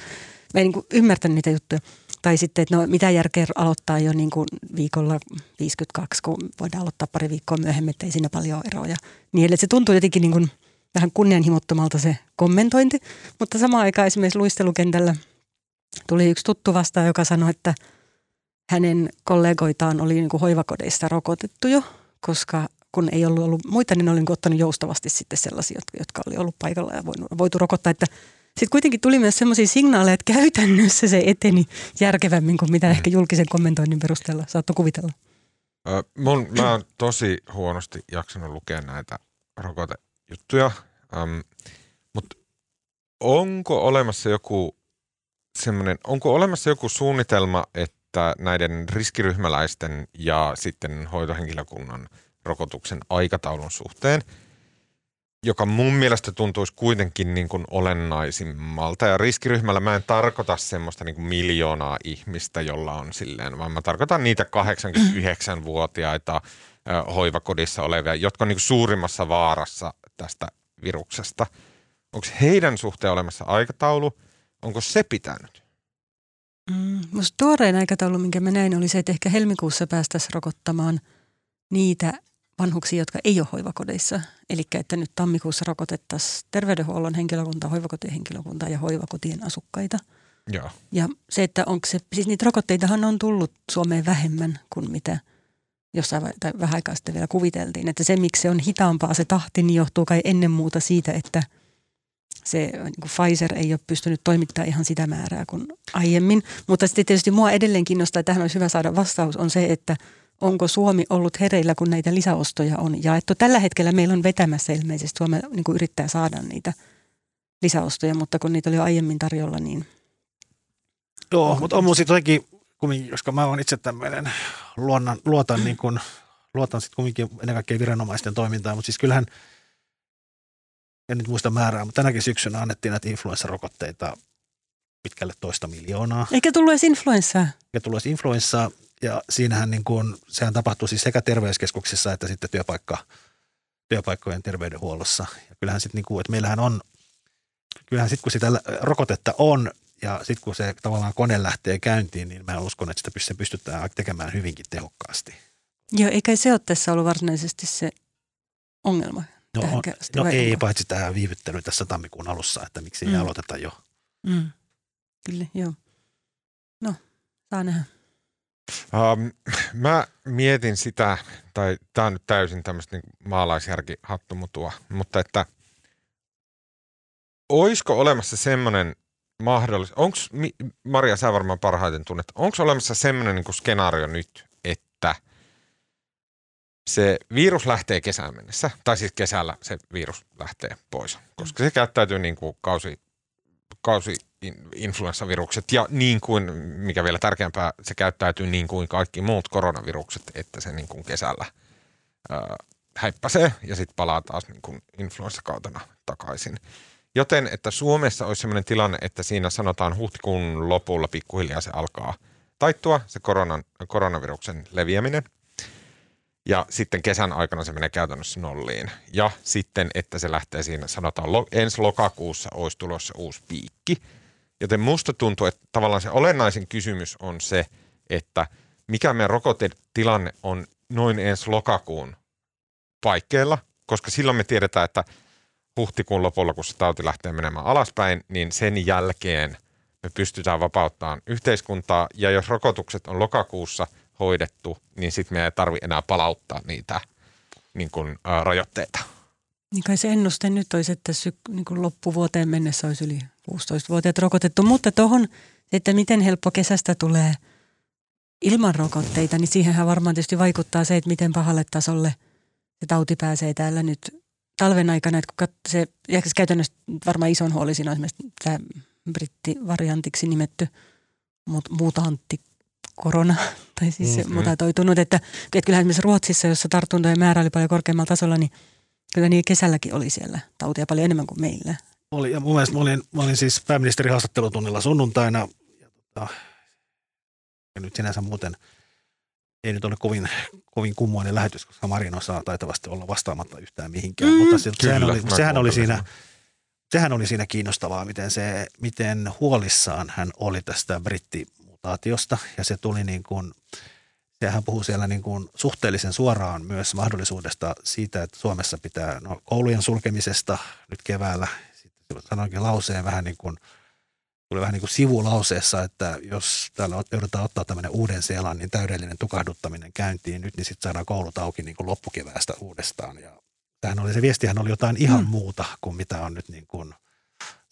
Mä en niin kuin ymmärtänyt niitä juttuja. Tai sitten, että no mitä järkeä aloittaa jo niin kuin viikolla 52, kun voidaan aloittaa pari viikkoa myöhemmin, että ei siinä paljon eroja. Niin eli se tuntuu jotenkin niin kuin vähän kunnianhimottomalta se kommentointi. Mutta samaan aikaan esimerkiksi luistelukentällä tuli yksi tuttu vastaan, joka sanoi, että hänen kollegoitaan oli niin kuin hoivakodeista rokotettu jo koska kun ei ollut ollut muita, niin olin ottanut joustavasti sitten sellaisia, jotka oli ollut paikalla ja voinut, voitu rokottaa. Että sitten kuitenkin tuli myös sellaisia signaaleja, että käytännössä se eteni järkevämmin kuin mitä ehkä julkisen kommentoinnin perusteella saattoi kuvitella. Ö, mun, mä oon tosi huonosti jaksanut lukea näitä rokotejuttuja, ähm, mutta onko olemassa joku semmoinen, onko olemassa joku suunnitelma, että näiden riskiryhmäläisten ja sitten hoitohenkilökunnan rokotuksen aikataulun suhteen, joka mun mielestä tuntuisi kuitenkin niin kuin olennaisimmalta. Ja riskiryhmällä mä en tarkoita semmoista niin kuin miljoonaa ihmistä, jolla on silleen, vaan mä tarkoitan niitä 89-vuotiaita hoivakodissa olevia, jotka on niin kuin suurimmassa vaarassa tästä viruksesta. Onko heidän suhteen olemassa aikataulu? Onko se pitänyt? Mm, musta tuorein aikataulu, minkä mä näin, oli se, että ehkä helmikuussa päästäisiin rokottamaan niitä vanhuksia, jotka ei ole hoivakodeissa. Eli että nyt tammikuussa rokotettaisiin terveydenhuollon henkilökuntaa, hoivakotien henkilökuntaa ja hoivakotien asukkaita. Joo. Ja se, että onko se, siis niitä rokotteitahan on tullut Suomeen vähemmän kuin mitä jossain tai vähän aikaa sitten vielä kuviteltiin. Että se, miksi se on hitaampaa se tahti, niin johtuu kai ennen muuta siitä, että – se niin kuin Pfizer ei ole pystynyt toimittamaan ihan sitä määrää kuin aiemmin. Mutta sitten tietysti mua edelleen kiinnostaa, että tähän olisi hyvä saada vastaus, on se, että onko Suomi ollut hereillä, kun näitä lisäostoja on jaettu. Tällä hetkellä meillä on vetämässä ilmeisesti, Suomi niin kuin yrittää saada niitä lisäostoja, mutta kun niitä oli jo aiemmin tarjolla, niin... Joo, mutta on mun sitten jotenkin, koska mä olen itse tämmöinen, luonnan, luotan, niin kuin, luotan sitten kumminkin ennen kaikkea viranomaisten toimintaan, mutta siis kyllähän – en nyt muista määrää, mutta tänäkin syksynä annettiin näitä influenssarokotteita pitkälle toista miljoonaa. Eikä tullut edes influenssaa. Eikä tullut edes influenssaa. Ja siinähän niin kuin, sehän tapahtui siis sekä terveyskeskuksissa että sitten työpaikka, työpaikkojen terveydenhuollossa. Ja kyllähän sitten, niin kuin, että meillähän on, kyllähän sitten kun sitä rokotetta on ja sitten kun se tavallaan kone lähtee käyntiin, niin mä uskon, että sitä pystytään tekemään hyvinkin tehokkaasti. Joo, eikä se ole tässä ollut varsinaisesti se ongelma. No, on, no ei, paitsi tämä viivyttely tässä tammikuun alussa, että miksi mm. ei aloiteta jo. Mm. Kyllä, joo. No, saa nähdä. Um, mä mietin sitä, tai tämä on nyt täysin tämmöistä niin maalaisjärkihattumutua, mutta että olisiko olemassa semmoinen mahdollisuus, onko, Maria sä varmaan parhaiten tunnet, onko olemassa semmoinen niin skenaario nyt, että – se virus lähtee kesään mennessä, tai siis kesällä se virus lähtee pois, koska se käyttäytyy niin kuin kausi, kausi influenssavirukset ja niin kuin, mikä vielä tärkeämpää, se käyttäytyy niin kuin kaikki muut koronavirukset, että se niin kuin kesällä ää, häippäsee ja sitten palaa taas niin kuin influenssakautena takaisin. Joten, että Suomessa olisi sellainen tilanne, että siinä sanotaan huhtikuun lopulla pikkuhiljaa se alkaa taittua, se koronan, koronaviruksen leviäminen – ja sitten kesän aikana se menee käytännössä nolliin. Ja sitten, että se lähtee siinä, sanotaan ensi lokakuussa olisi tulossa uusi piikki. Joten musta tuntuu, että tavallaan se olennaisin kysymys on se, että mikä meidän rokotetilanne on noin ensi lokakuun paikkeilla, koska silloin me tiedetään, että huhtikuun lopulla, kun se tauti lähtee menemään alaspäin, niin sen jälkeen me pystytään vapauttamaan yhteiskuntaa. Ja jos rokotukset on lokakuussa hoidettu, niin sitten me ei tarvitse enää palauttaa niitä niin kuin, ää, rajoitteita. Niin kai se ennuste nyt olisi, että sy- niin kuin loppuvuoteen mennessä olisi yli 16-vuotiaat rokotettu. Mutta tuohon, että miten helppo kesästä tulee ilman rokotteita, niin siihenhän varmaan tietysti vaikuttaa se, että miten pahalle tasolle se tauti pääsee täällä nyt talven aikana. Että kun kat- se, ja käytännössä varmaan ison huoli siinä on esimerkiksi tämä brittivariantiksi nimetty mut- mutantti korona, tai siis se Mhm. mutatoitunut, että, että kyllähän esimerkiksi Ruotsissa, jossa tartuntojen määrä oli paljon korkeammalla tasolla, niin kyllä niin kesälläkin oli siellä tautia paljon enemmän kuin meillä. Oli, ja mun mielestä mä olin, mä olin siis pääministerin haastattelutunnilla sunnuntaina. Ja, tota, ja nyt sinänsä muuten ei nyt ole kovin, kovin kummoinen lähetys, koska Marin osaa taitavasti olla vastaamatta yhtään mihinkään. Mm. Mutta se, sehän, Kyllä, oli, mä sehän, oli siinä, sehän oli siinä kiinnostavaa, miten, se, miten huolissaan hän oli tästä brittimutaatiosta. Ja se tuli niin kuin, sehän puhuu siellä niin kuin suhteellisen suoraan myös mahdollisuudesta siitä, että Suomessa pitää no, koulujen sulkemisesta nyt keväällä. Sitten sanoinkin lauseen vähän niin kuin, tuli vähän niin kuin sivulauseessa, että jos täällä joudutaan ottaa tämmöinen uuden Seelannin täydellinen tukahduttaminen käyntiin nyt, niin sitten saadaan koulut auki niin kuin loppukeväästä uudestaan. Ja tämähän oli, se viestihän oli jotain ihan Mm. muuta kuin mitä on nyt niin kuin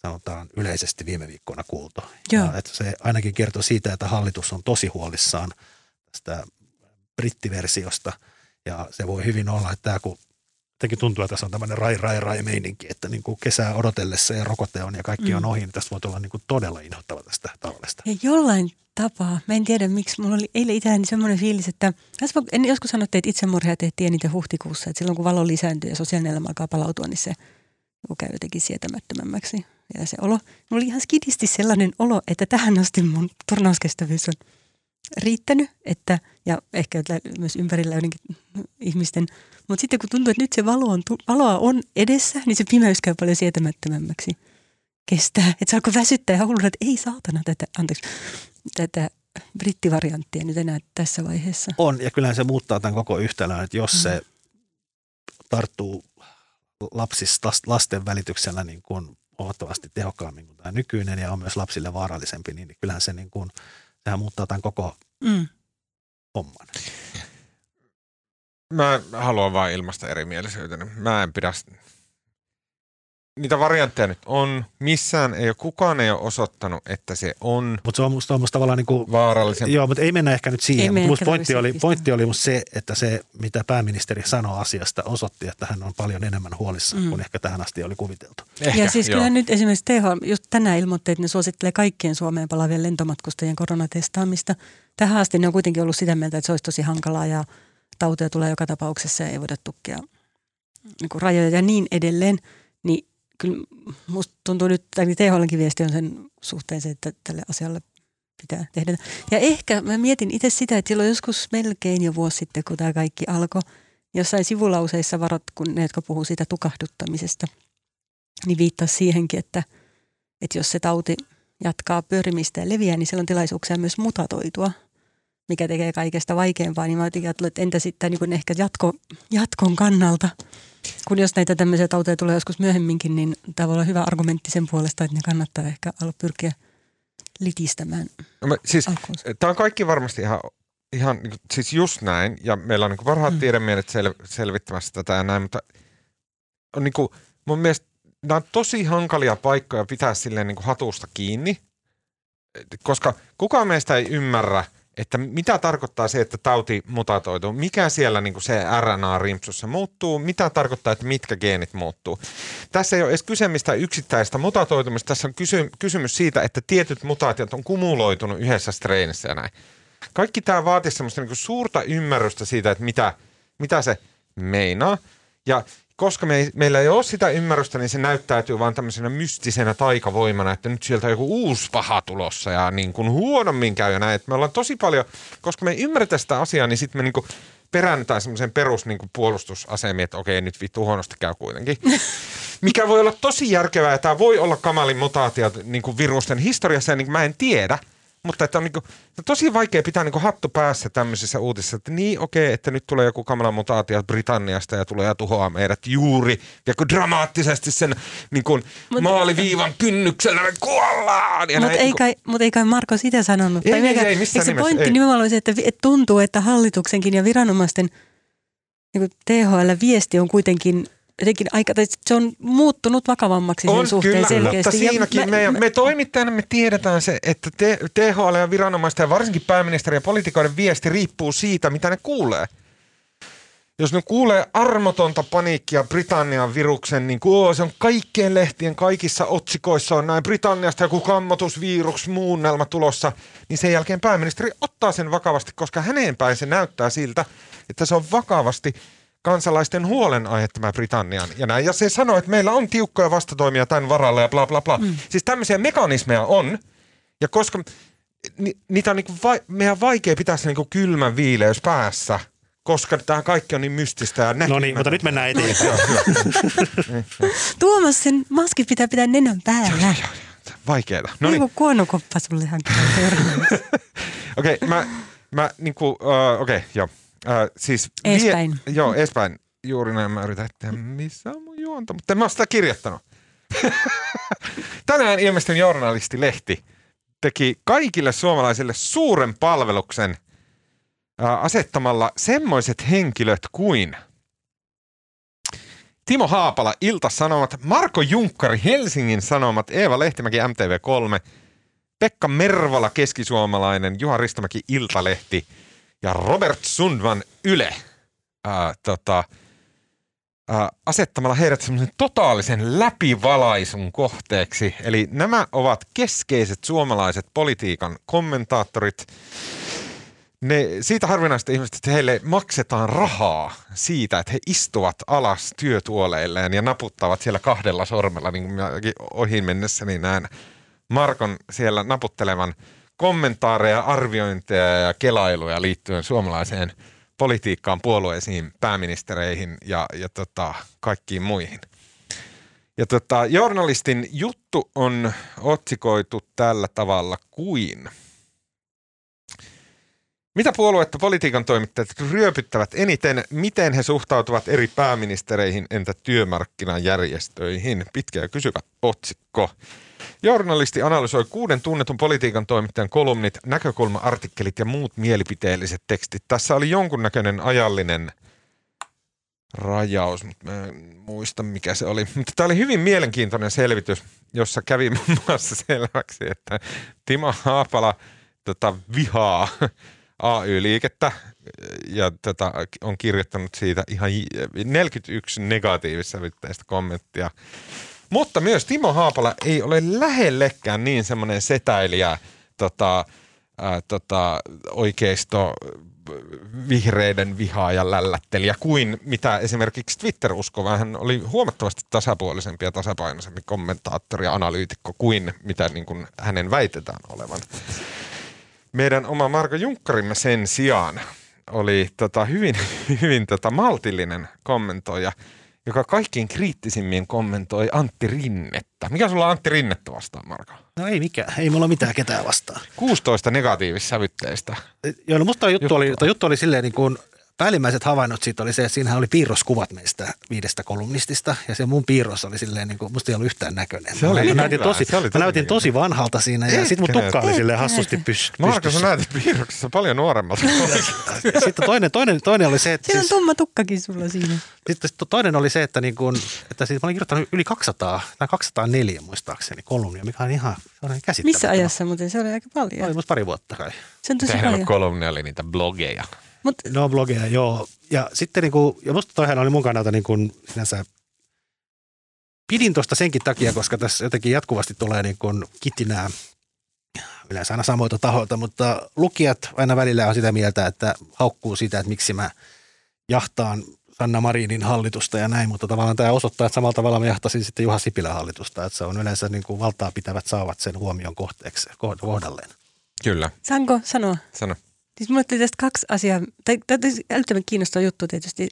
sanotaan yleisesti viime viikkoina kuultu. Joo. Ja, että se ainakin kertoo siitä, että hallitus on tosi huolissaan tästä brittiversiosta. Ja se voi hyvin olla, että tämä kun jotenkin tuntuu, että tässä on tämmöinen rai, rai, rai meininki, että niin kuin kesää odotellessa ja rokote on ja kaikki Mm. on ohi, niin tästä voi tulla niin kuin todella inhottava tästä talvesta. Ja jollain tapaa, mä en tiedä miksi, mulla oli eilen itselläni semmoinen fiilis, että en joskus sanotte, että itsemurhia tehtiin eniten huhtikuussa, että silloin kun valo lisääntyy ja sosiaalinen elämä alkaa palautua, niin se käy jotenkin sietämättömämmäksi. Ja se olo, mulla oli ihan skidisti sellainen olo, että tähän asti mun turnauskestävyys on riittänyt, että, ja ehkä myös ympärillä joidenkin ihmisten, mutta sitten kun tuntuu, että nyt se valo on, valoa on edessä, niin se pimeys käy paljon sietämättömämmäksi kestää. Että saako väsyttää ja hulluna, että ei saatana tätä, anteeksi, tätä brittivarianttia nyt enää tässä vaiheessa. On, ja kyllähän se muuttaa tämän koko yhtälön, että jos se tarttuu lapsista, lasten välityksellä niin kuin huomattavasti tehokkaammin kuin tämä nykyinen ja on myös lapsille vaarallisempi, niin kyllähän se niin kuin, sehän muuttaa tämän koko Mm. Homman. Mä haluan vain ilmaista erimielisyyttä. Mä en pidä... Niitä variantteja nyt on. Missään ei ole, kukaan ei ole osoittanut, että se on Mutta se on musta, on musta tavallaan niin kuin, vaarallisempi. joo, mutta ei mennä ehkä nyt siihen. Mutta musta pointti oli, pointti oli musta se, että se, mitä pääministeri sanoi asiasta, osoitti, että hän on paljon enemmän huolissaan Mm. kuin ehkä tähän asti oli kuviteltu. Ehkä, ja siis joo. kyllä nyt esimerkiksi THL just tänään ilmoitti, että ne suosittelee kaikkien Suomeen palaavien lentomatkustajien koronatestaamista. Tähän asti ne on kuitenkin ollut sitä mieltä, että se olisi tosi hankalaa ja tautia tulee joka tapauksessa ja ei voida tukkia niin kuin rajoja ja niin edelleen. Niin kyllä musta tuntuu nyt, tai THLkin viesti on sen suhteen se, että tälle asialle pitää tehdä. Ja ehkä mä mietin itse sitä, että silloin joskus melkein jo vuosi sitten, kun tämä kaikki alkoi, jossain sivulauseissa varot, kun ne, jotka puhuu siitä tukahduttamisesta, niin viittasi siihenkin, että, että jos se tauti jatkaa pyörimistä ja leviää, niin siellä on tilaisuuksia myös mutatoitua, mikä tekee kaikesta vaikeampaa. Niin mä jotenkin että entä sitten niin ehkä jatko, jatkon kannalta, kun jos näitä tämmöisiä tauteja tulee joskus myöhemminkin, niin tämä voi olla hyvä argumentti sen puolesta, että ne kannattaa ehkä olla pyrkiä litistämään No, siis alkuunsa. Tämä on kaikki varmasti ihan, ihan niin kuin, siis just näin, ja meillä on niin parhaat Mm. mm. tiedemielet sel, selvittämässä tätä ja näin, mutta on niin kuin, mun mielestä nämä on tosi hankalia paikkoja pitää silleen niin kuin hatusta kiinni, koska kukaan meistä ei ymmärrä, että mitä tarkoittaa se, että tauti mutatoituu, mikä siellä niin kuin se RNA-rimpsussa muuttuu, mitä tarkoittaa, että mitkä geenit muuttuu. Tässä ei ole edes kyse mistään yksittäistä mutatoitumista, tässä on kysy- kysymys siitä, että tietyt mutaatiot on kumuloitunut yhdessä strainissa ja näin. Kaikki tämä vaatii semmoista niin suurta ymmärrystä siitä, että mitä, mitä se meinaa. Ja koska me ei, meillä ei ole sitä ymmärrystä, niin se näyttäytyy vaan tämmöisenä mystisenä taikavoimana, että nyt sieltä on joku uusi paha tulossa ja niin kuin huonommin käy ja näin. Että me ollaan tosi paljon, koska me ei ymmärretä sitä asiaa, niin sitten me niin kuin peräännytään semmoisen perus niin kuin puolustusasemien, että okei, nyt vittu huonosti käy kuitenkin. Mikä voi olla tosi järkevää, ja tämä voi olla kamalin mutaatio niin kuin virusten historiassa, ja niin kuin mä en tiedä, Mutta että on niinku, no tosi vaikea pitää niinku hattu päässä tämmöisissä uutisissa, että niin okei, okay, että nyt tulee joku kamala mutaatio Britanniasta ja tulee ja tuhoaa meidät juuri, ja kun dramaattisesti sen niinku Mut- maaliviivan kynnyksellä me kuollaan. Mutta ei, kai, mut ei kai Marko sitä sanonut. Ei, Tai ei, mikä- ei, missään se nimessä, pointti ei. nimenomaan oli se, että, että tuntuu, että hallituksenkin ja viranomaisten niin THL viesti on kuitenkin jotenkin aika, tai se on muuttunut vakavammaksi sen suhteen kyllä, selkeästi. mutta Ja siinäkin mä- me, mä- me toimittajana me tiedetään se, että te, THL ja viranomaisten ja varsinkin pääministeri ja poliitikoiden viesti riippuu siitä, mitä ne kuulee. Jos ne kuulee armotonta paniikkia Britannian viruksen, niin kuin, oo, se on kaikkien lehtien kaikissa otsikoissa on näin Britanniasta joku kammotusvirus muunnelma tulossa, niin sen jälkeen pääministeri ottaa sen vakavasti, koska häneen päin se näyttää siltä, että se on vakavasti kansalaisten huolenaihe tämä Britannian ja näin. Ja se sanoo, että meillä on tiukkoja vastatoimia tämän varalle ja bla bla bla. Mm. Siis tämmöisiä mekanismeja on, ja koska ni, niitä on niinku vai, meidän vaikea pitää se niinku kylmän viileys päässä, koska tämä kaikki on niin mystistä ja No niin, mutta nyt mennään eteenpäin. Tuomas, sen maskit pitää pitää nenän päällä. Vaikeeta. No niin, niin. kuonokoppa sulle hankitaan okei, okay, mä, mä niinku, uh, okei, okay, joo. Uh, siis Eespäin. joo, eespäin. Juuri näin mä yritän, että missä on mun juonta, mutta en mä sitä kirjoittanut. Tänään ilmestynyt journalistilehti teki kaikille suomalaisille suuren palveluksen ää, asettamalla semmoiset henkilöt kuin Timo Haapala, Ilta-Sanomat, Marko Junkkari, Helsingin Sanomat, Eeva Lehtimäki, MTV3, Pekka Mervala, Keskisuomalainen, Juha Ristomäki, Iltalehti ja Robert Sundman, Yle. Ää, tota, ää, asettamalla heidät semmoisen totaalisen läpivalaisun kohteeksi. Eli nämä ovat keskeiset suomalaiset politiikan kommentaattorit. Ne, siitä harvinaista ihmistä, että heille maksetaan rahaa siitä, että he istuvat alas työtuoleilleen ja naputtavat siellä kahdella sormella, niin kuin ohi mennessäni näen Markon siellä naputtelevan kommentaareja, arviointeja ja kelailuja liittyen suomalaiseen politiikkaan, puolueisiin, pääministereihin ja, ja tota, kaikkiin muihin. Ja tota, journalistin juttu on otsikoitu tällä tavalla kuin mitä puoluetta politiikan toimittajat ryöpyttävät eniten, miten he suhtautuvat eri pääministereihin, entä työmarkkinajärjestöihin? Pitkä ja kysyvä otsikko. Journalisti analysoi kuuden tunnetun politiikan toimittajan kolumnit, näkökulma-artikkelit ja muut mielipiteelliset tekstit. Tässä oli jonkunnäköinen ajallinen rajaus, mutta mä en muista mikä se oli. Mutta tämä oli hyvin mielenkiintoinen selvitys, jossa kävi muun muassa selväksi, että Timo Haapala tota, vihaa AY-liikettä ja tota, on kirjoittanut siitä ihan 41 negatiivissävytteistä kommenttia. Mutta myös Timo Haapala ei ole lähellekään niin semmoinen setäilijä tota, ää, tota, oikeisto vihreiden vihaaja lällättelijä kuin mitä esimerkiksi Twitter uskoo. Hän oli huomattavasti tasapuolisempi ja tasapainoisempi kommentaattori ja analyytikko kuin mitä niin kuin hänen väitetään olevan. Meidän oma Marko Junkkarimme sen sijaan oli tota, hyvin, hyvin tota, maltillinen kommentoija, joka kaikkein kriittisimmin kommentoi Antti Rinnettä. Mikä sulla on Antti Rinnettä vastaan, Marko? No ei mikään, ei mulla mitään ketään vastaan. 16 negatiivissävytteistä. Joo, no musta juttu, Juttu. oli, juttu oli silleen niin kuin, päällimmäiset havainnot siitä oli se, että siinähän oli piirroskuvat meistä viidestä kolumnistista ja se mun piirros oli silleen, niin kuin, musta ei ollut yhtään näköinen. Se oli mä, hyvä, näytin tosi, se oli mä näytin tosi vanhalta siinä ja sitten mun tukka oli silleen hassusti näytä. pys, Marko, sä pystyssä. näytit piirroksessa paljon nuoremmalta. Sitten toinen, toinen, toinen oli se, että Siellä on siis, tumma tukkakin sulla siinä. sitten toinen oli se, että, niin kuin, että siis mä olin kirjoittanut yli 200, tai 204 muistaakseni kolumnia, mikä on ihan se on käsittämätöntä. Missä ajassa muuten? Se oli aika paljon. Oli musta pari vuotta kai. Se on tosi on paljon. kolumni, oli niitä blogeja. Mutta No blogeja, joo. Ja sitten niin kuin, ja musta toihan oli mun kannalta niin kuin sinänsä, pidin tuosta senkin takia, koska tässä jotenkin jatkuvasti tulee niin kuin kitinää yleensä aina samoilta tahoilta, mutta lukijat aina välillä on sitä mieltä, että haukkuu sitä, että miksi mä jahtaan Sanna Marinin hallitusta ja näin, mutta tavallaan tämä osoittaa, että samalla tavalla mä jahtasin sitten Juha Sipilän hallitusta, että se on yleensä niin kuin valtaa pitävät saavat sen huomion kohteeksi, koht- kohdalleen. Kyllä, saanko sanoa? sano. Siis mulle tuli tästä kaksi asiaa. Tai, tai älyttömän kiinnostava juttu tietysti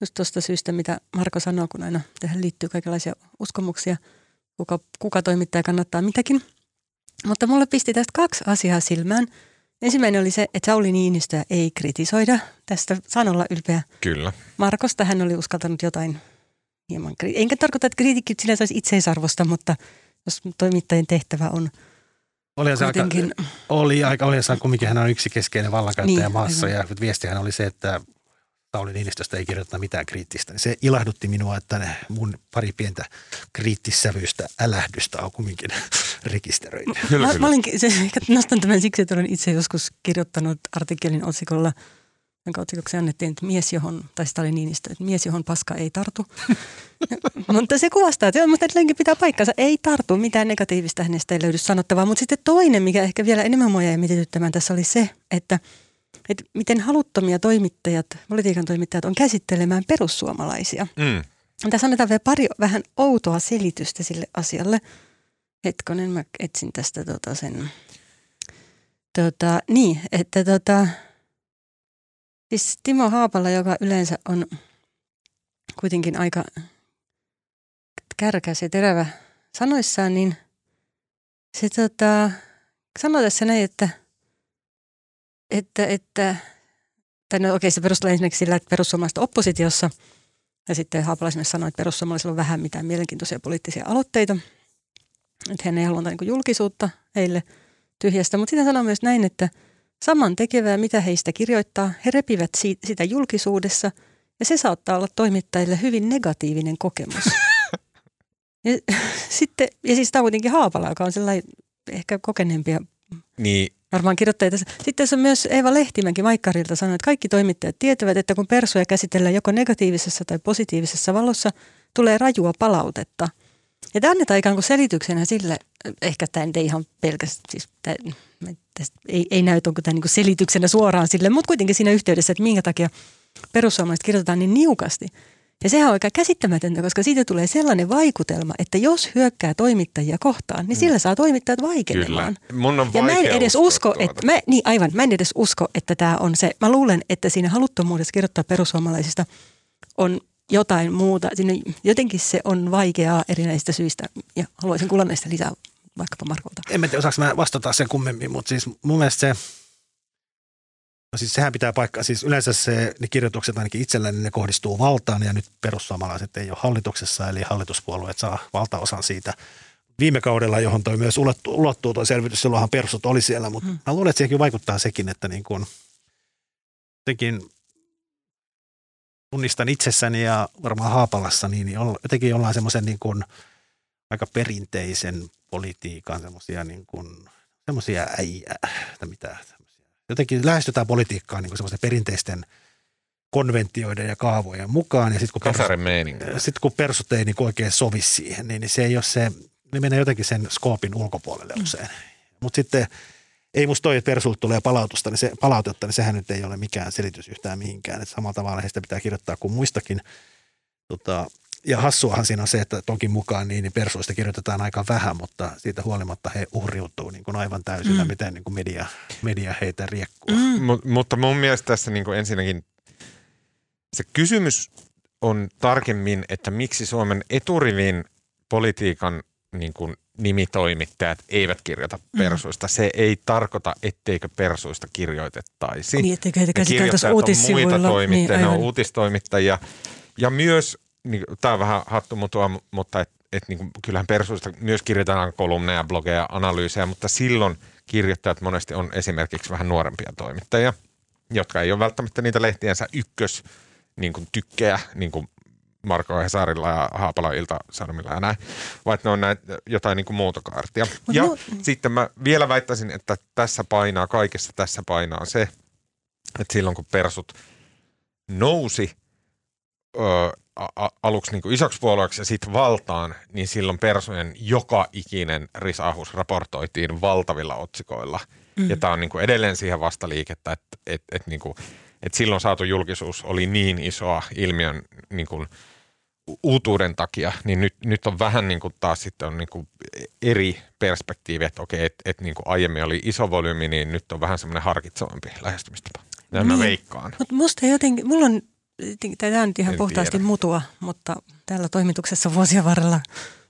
just tuosta syystä, mitä Marko sanoo, kun aina tähän liittyy kaikenlaisia uskomuksia, kuka, kuka toimittaja kannattaa mitäkin. Mutta mulle pisti tästä kaksi asiaa silmään. Ensimmäinen oli se, että Sauli Niinistöä ei kritisoida. Tästä saan olla ylpeä Kyllä. Markosta. Hän oli uskaltanut jotain hieman, kri- enkä tarkoita, että kritiikki sinänsä olisi itseisarvosta, mutta jos toimittajien tehtävä on Oli se aika, kuitenkin, oli aika, oli se kumminkin hän on yksi keskeinen vallankäyttäjä Niin, maassa aivan. ja viestihän oli se, että Sauli Niinistöstä ei kirjoiteta mitään kriittistä. Se ilahdutti minua, että ne mun pari pientä kriittissävyistä älähdystä on kumminkin rekisteröity. Kyllä, mä, kyllä. mä olin, se, nostan tämän siksi, että olen itse joskus kirjoittanut artikkelin otsikolla, jonka otsikoksi annettiin, että mies johon, tai sitä oli Niinistö, että mies johon paska ei tartu. mutta se kuvastaa, että mutta edelleenkin pitää paikkansa, ei tartu, mitään negatiivista hänestä ei löydy sanottavaa. Mutta sitten toinen, mikä ehkä vielä enemmän mua jäi mietityttämään tässä oli se, että, että miten haluttomia toimittajat, politiikan toimittajat on käsittelemään perussuomalaisia. Mm. Tässä annetaan vielä pari vähän outoa selitystä sille asialle. Hetkonen, mä etsin tästä tota sen. Tota, niin, että tota, siis Timo Haapala, joka yleensä on kuitenkin aika kärkäs ja terävä sanoissaan, niin se tota, sanoi tässä näin, että, että, että tai no okei, se perustelee esimerkiksi sillä, että perussuomalaiset oppositiossa – ja sitten Haapala esimerkiksi sanoi, että perussuomalaisilla on vähän mitään mielenkiintoisia poliittisia aloitteita. Että hän ei halua niin julkisuutta heille tyhjästä. Mutta sitten sanoi myös näin, että saman tekevää, mitä heistä kirjoittaa, he repivät si- sitä julkisuudessa. Ja se saattaa olla toimittajille hyvin negatiivinen kokemus. ja, sitten, ja siis tämä on kuitenkin Haapala, joka on sellainen ehkä kokeneempia Niin, varmaan kirjoittajia tässä. Sitten tässä on myös Eeva Lehtimäki Maikkarilta sanoi, että kaikki toimittajat tietävät, että kun persuja käsitellään joko negatiivisessa tai positiivisessa valossa, tulee rajua palautetta. Ja tämä annetaan ikään kuin selityksenä sille, ehkä tämä ei ihan pelkästään, siis tästä ei, ei näy, onko tämä niin selityksenä suoraan sille, mutta kuitenkin siinä yhteydessä, että minkä takia perussuomalaiset kirjoitetaan niin niukasti. Ja sehän on aika käsittämätöntä, koska siitä tulee sellainen vaikutelma, että jos hyökkää toimittajia kohtaan, niin sillä saa toimittajat kyllä. vaikenemaan. Mun on Ja mä en edes usko, tuota. että, mä, niin aivan, mä en edes usko, että tämä on se. Mä luulen, että siinä haluttomuudessa kirjoittaa perussuomalaisista on jotain muuta. Siinä jotenkin se on vaikeaa erinäisistä syistä ja haluaisin kuulla näistä lisää vaikkapa Markolta. En mä tiedä, osaanko mä vastata sen kummemmin, mutta siis mun mielestä se, no siis sehän pitää paikkaa, siis yleensä se, ne kirjoitukset ainakin itselleni, ne kohdistuu valtaan ja nyt perussuomalaiset ei ole hallituksessa, eli hallituspuolueet saa valtaosan siitä. Viime kaudella, johon toi myös ulottuu, ulottuu toi selvitys, silloinhan persut oli siellä, mutta Mm. mm. mä luulen, että siihenkin vaikuttaa sekin, että niin kuin, jotenkin tunnistan itsessäni ja varmaan Haapalassa, niin, niin jotenkin ollaan semmoisen niin kuin aika perinteisen politiikan semmoisia niin kuin, semmoisia äijä, tai mitä, semmosia. jotenkin lähestytään politiikkaa niin kuin semmoisten perinteisten konventioiden ja kaavojen mukaan, ja sitten kun, Kasaren meininki. sit kun persut ei niin kuin oikein sovi siihen, niin, niin se ei ole se, ne menee jotenkin sen skoopin ulkopuolelle usein. Mutta sitten ei musta toi, että persulta tulee palautusta, niin se, palautetta, niin sehän nyt ei ole mikään selitys yhtään mihinkään. Et samalla tavalla heistä pitää kirjoittaa kuin muistakin. Tota, ja hassuahan siinä on se, että toki mukaan niin, niin persuista kirjoitetaan aika vähän, mutta siitä huolimatta he uhriutuu niin kuin aivan täysillä, Mm. mm. miten niin kuin media, media heitä riekkuu. Mm. Mut, mutta mun mielestä tässä niin kuin ensinnäkin se kysymys on tarkemmin, että miksi Suomen eturivin politiikan niin kuin nimitoimittajat eivät kirjoita persuista. Se ei tarkoita, etteikö persuista kirjoitettaisi. Niin, etteikö heitä käsiteltäisi uutissivuilla. muita toimittajia, Niin, ne on uutistoimittajia. Ja myös, niin, tämä on vähän hattumutua, mutta et, et, niin kyllähän persuista myös kirjoitetaan kolumneja, blogeja, analyysejä, mutta silloin kirjoittajat monesti on esimerkiksi vähän nuorempia toimittajia, jotka ei ole välttämättä niitä lehtiensä ykkös niin kuin tykkejä, niin kuin Marko Hesarilla ja Haapala Ilta-Sanomilla ja näin, vaan ne on näitä, jotain niin kuin muotokaartia. Mut ja mu- sitten mä vielä väittäisin, että tässä painaa, kaikessa tässä painaa se, että silloin kun persut nousi a- aluksi niin kuin isoksi puolueeksi ja sitten valtaan, niin silloin persujen joka ikinen risahus raportoitiin valtavilla otsikoilla. Mm. Ja tämä on niin kuin edelleen siihen vastaliikettä, että et, et niin kuin, et silloin saatu julkisuus oli niin isoa ilmiön niin kuin uutuuden takia, niin nyt, nyt on vähän niin kuin taas sitten on niin kuin eri perspektiivi, että okei, että et niin kuin aiemmin oli iso volyymi, niin nyt on vähän semmoinen harkitsevampi lähestymistapa. Mä Niin. veikkaan. Mutta musta jotenkin, mulla on, tämä nyt ihan En puhtaasti tiedä. mutua, mutta täällä toimituksessa vuosien varrella